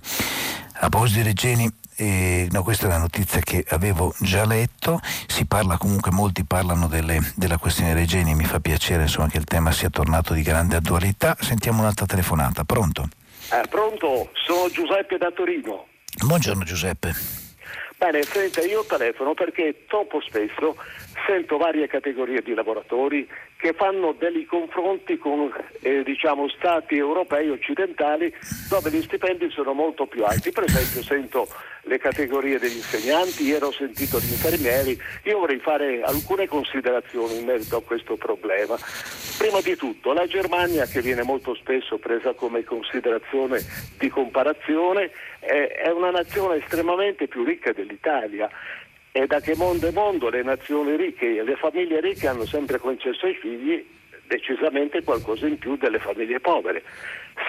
A proposito di Regeni, eh, no, questa è una notizia che avevo già letto, si parla comunque, molti parlano delle, della questione Regeni, mi fa piacere insomma, che il tema sia tornato di grande attualità. Sentiamo un'altra telefonata, pronto? Eh, pronto, sono Giuseppe da Torino. Buongiorno Giuseppe. Bene, senta, io telefono perché troppo spesso sento varie categorie di lavoratori che fanno dei confronti con eh, diciamo, stati europei occidentali dove gli stipendi sono molto più alti. Per esempio sento le categorie degli insegnanti, ieri ho sentito gli infermieri, io vorrei fare alcune considerazioni in merito a questo problema. Prima di tutto la Germania che viene molto spesso presa come considerazione di comparazione è una nazione estremamente più ricca dell'Italia e da che mondo è mondo le nazioni ricche e le famiglie ricche hanno sempre concesso ai figli decisamente qualcosa in più delle famiglie povere.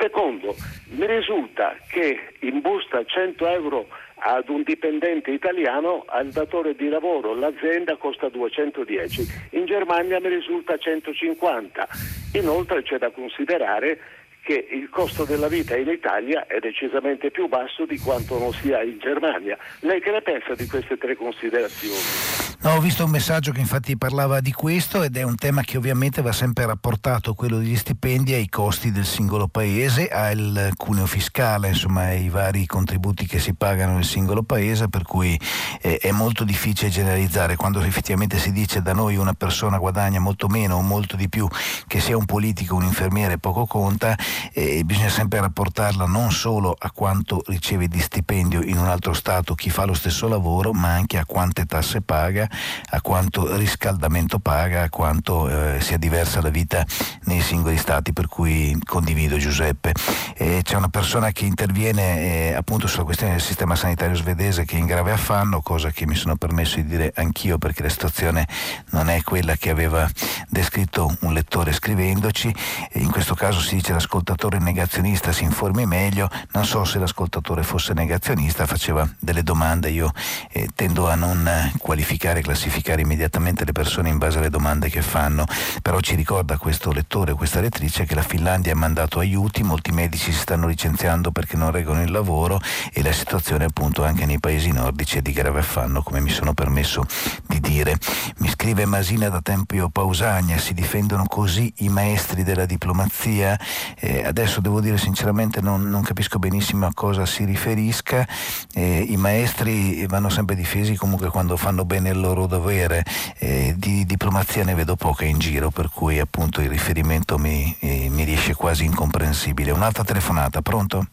Secondo, mi risulta che in busta 100 euro ad un dipendente italiano, al datore di lavoro, l'azienda costa 210, in Germania mi risulta 150. Inoltre c'è da considerare che il costo della vita in Italia è decisamente più basso di quanto non sia in Germania. Lei che ne pensa di queste tre considerazioni? No, ho visto un messaggio che infatti parlava di questo ed è un tema che ovviamente va sempre rapportato, quello degli stipendi, ai costi del singolo paese, al cuneo fiscale, insomma ai vari contributi che si pagano nel singolo paese, per cui eh, è molto difficile generalizzare. Quando effettivamente si dice da noi una persona guadagna molto meno o molto di più, che sia un politico un infermiere poco conta, eh, bisogna sempre rapportarla non solo a quanto riceve di stipendio in un altro Stato chi fa lo stesso lavoro, ma anche a quante tasse paga a quanto riscaldamento paga, a quanto eh, sia diversa la vita nei singoli stati, per cui condivido Giuseppe. E c'è una persona che interviene eh, appunto sulla questione del sistema sanitario svedese che è in grave affanno, cosa che mi sono permesso di dire anch'io perché la situazione non è quella che aveva descritto un lettore scrivendoci. E in questo caso si dice l'ascoltatore negazionista si informi meglio, non so se l'ascoltatore fosse negazionista, faceva delle domande, io eh, tendo a non qualificare classificare immediatamente le persone in base alle domande che fanno, però ci ricorda questo lettore questa lettrice che la Finlandia ha mandato aiuti, molti medici si stanno licenziando perché non reggono il lavoro e la situazione appunto anche nei paesi nordici è di grave affanno, come mi sono permesso di dire. Mi scrive Masina da Tempio Pausania, si difendono così i maestri della diplomazia? Eh, adesso devo dire sinceramente non, non, capisco benissimo a cosa si riferisca, eh, i maestri vanno sempre difesi comunque quando fanno bene il loro dovere, eh, di diplomazia ne vedo poca in giro, per cui appunto il riferimento mi, eh, mi riesce quasi incomprensibile. Un'altra telefonata, pronto?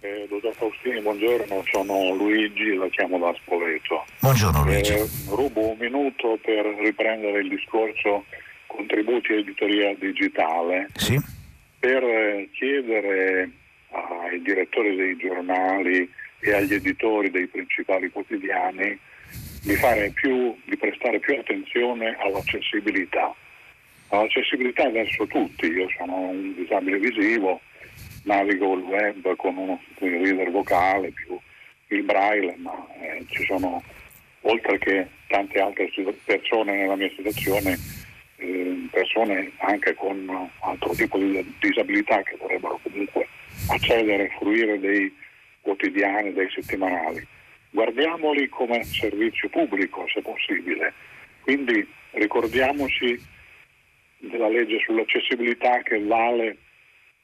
Eh, dottor Faustini, buongiorno, sono Luigi, la chiamo da Spoleto. Buongiorno Luigi. Eh, rubo un minuto per riprendere il discorso contributi a editoria digitale. Sì. Per eh, chiedere ai direttori dei giornali e agli editori dei principali quotidiani di, più, di prestare più attenzione all'accessibilità. All'accessibilità verso tutti, io sono un disabile visivo, navigo il web con uno reader vocale più il braille, ma eh, ci sono oltre che tante altre persone nella mia situazione, persone anche con altro tipo di disabilità che vorrebbero comunque accedere, fruire dei quotidiani, dei settimanali. Guardiamoli come servizio pubblico se possibile, quindi ricordiamoci della legge sull'accessibilità che vale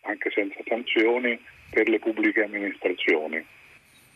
anche senza sanzioni per le pubbliche amministrazioni.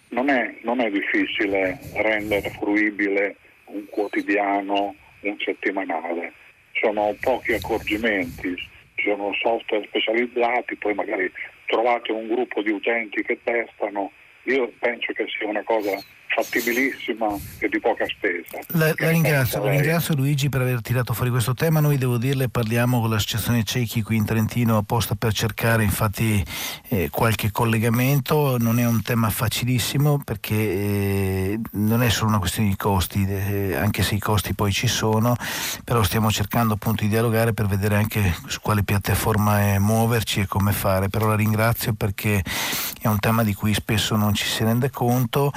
Non è, non è difficile rendere fruibile un quotidiano, un settimanale, sono pochi accorgimenti, ci sono software specializzati, poi magari trovate un gruppo di utenti che testano, io penso che sia una cosa fattibilissima e di poca spesa. La, la ringrazio, ringrazio, Luigi per aver tirato fuori questo tema. Noi devo dirle parliamo con l'associazione Ciechi qui in Trentino apposta per cercare infatti eh, qualche collegamento. Non è un tema facilissimo perché eh, non è solo una questione di costi, eh, anche se i costi poi ci sono, però stiamo cercando appunto di dialogare per vedere anche su quale piattaforma muoverci e come fare. Però la ringrazio perché è un tema di cui spesso non ci si rende conto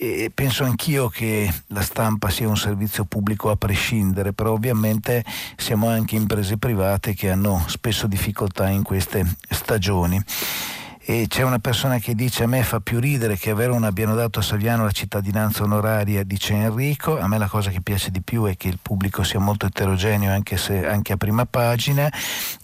e penso anch'io che la stampa sia un servizio pubblico a prescindere, però ovviamente siamo anche imprese private che hanno spesso difficoltà in queste stagioni e c'è una persona che dice a me fa più ridere che a Verona abbiano dato a Saviano la cittadinanza onoraria, dice Enrico, a me la cosa che piace di più è che il pubblico sia molto eterogeneo anche, se, anche a prima pagina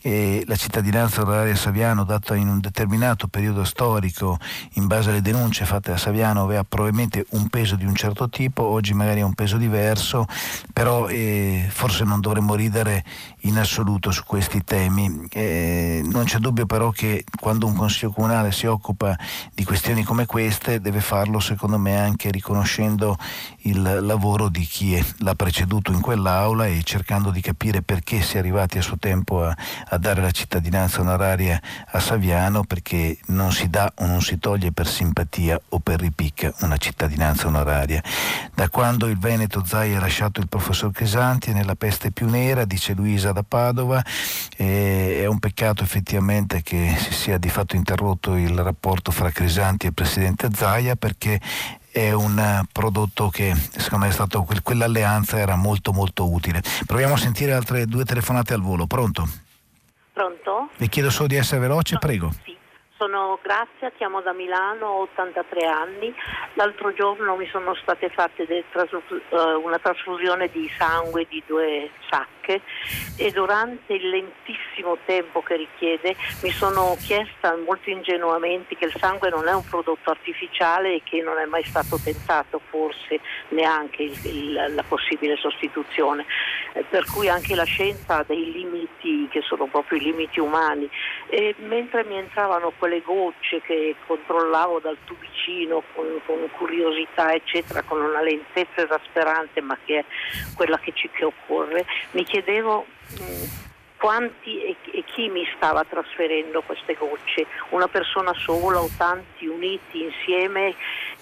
e la cittadinanza onoraria a Saviano data in un determinato periodo storico in base alle denunce fatte a Saviano aveva probabilmente un peso di un certo tipo, oggi magari ha un peso diverso, però eh, forse non dovremmo ridere in assoluto su questi temi. Eh, non c'è dubbio però che quando un consiglio comunale si occupa di questioni come queste deve farlo secondo me anche riconoscendo il lavoro di chi l'ha preceduto in quell'aula e cercando di capire perché si è arrivati a suo tempo a, a dare la cittadinanza onoraria a Saviano perché non si dà o non si toglie per simpatia o per ripicca una cittadinanza onoraria. Da quando il Veneto Zai ha lasciato il professor Chesanti nella peste più nera, dice Luisa da Padova. È un peccato effettivamente che si sia di fatto interrotto il rapporto fra Crisanti e il presidente Zaia perché è un prodotto che secondo me è stato quell'alleanza era molto molto utile. Proviamo a sentire altre due telefonate al volo. Pronto? Pronto? Vi chiedo solo di essere veloce, prego. Sì. Sono Grazia, chiamo da Milano, ho 83 anni. L'altro giorno mi sono state fatte trasfus- uh, una trasfusione di sangue di due sacche e durante il lentissimo tempo che richiede mi sono chiesta molto ingenuamente che il sangue non è un prodotto artificiale e che non è mai stato tentato forse neanche il, il, la possibile sostituzione. Eh, per cui anche la scienza ha dei limiti che sono proprio i limiti umani. E mentre mi entravano quelle gocce che controllavo dal tubicino con, con curiosità, eccetera, con una lentezza esasperante, ma che è quella che ci che occorre, mi chiedevo mm, quanti e, e, chi mi stava trasferendo queste gocce, una persona sola o tanti uniti insieme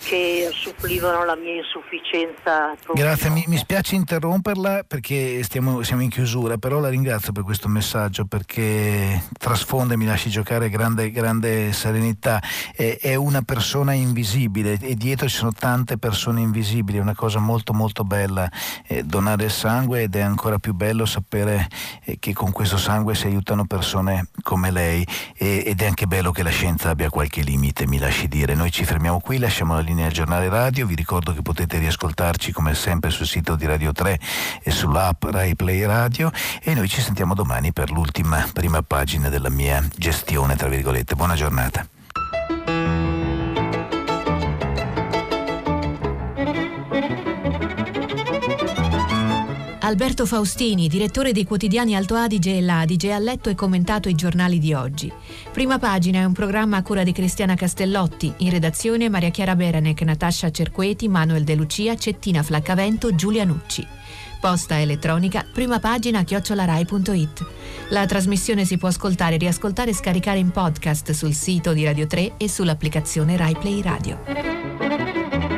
che supplivano la mia insufficienza. Grazie, mi, mi, spiace interromperla perché stiamo, siamo in chiusura, però la ringrazio per questo messaggio perché trasfonde, mi lasci giocare grande, grande serenità. È, è, una persona invisibile e dietro ci sono tante persone invisibili, è una cosa molto molto bella eh, donare il sangue ed è ancora più bello sapere eh, che con questo sangue si aiutano persone come lei e, ed è anche bello che la scienza abbia qualche limite, mi lasci dire. Noi ci fermiamo qui, lasciamo la linea al giornale radio, vi ricordo che potete riascoltarci come sempre sul sito di Radio 3 e sull'app Rai Play Radio e noi ci sentiamo domani per l'ultima prima pagina della mia gestione, tra virgolette. Buona giornata. Alberto Faustini, direttore dei quotidiani Alto Adige e l'Adige, ha letto e commentato i giornali di oggi. Prima pagina è un programma a cura di Cristiana Castellotti, in redazione Maria Chiara Beranec, Natascia Cerqueti, Manuel De Lucia, Cettina Flaccavento, Giulia Nucci. Posta elettronica, prima pagina chiocciolarai.it. La trasmissione si può ascoltare, riascoltare e scaricare in podcast sul sito di Radio 3 e sull'applicazione Rai Play Radio.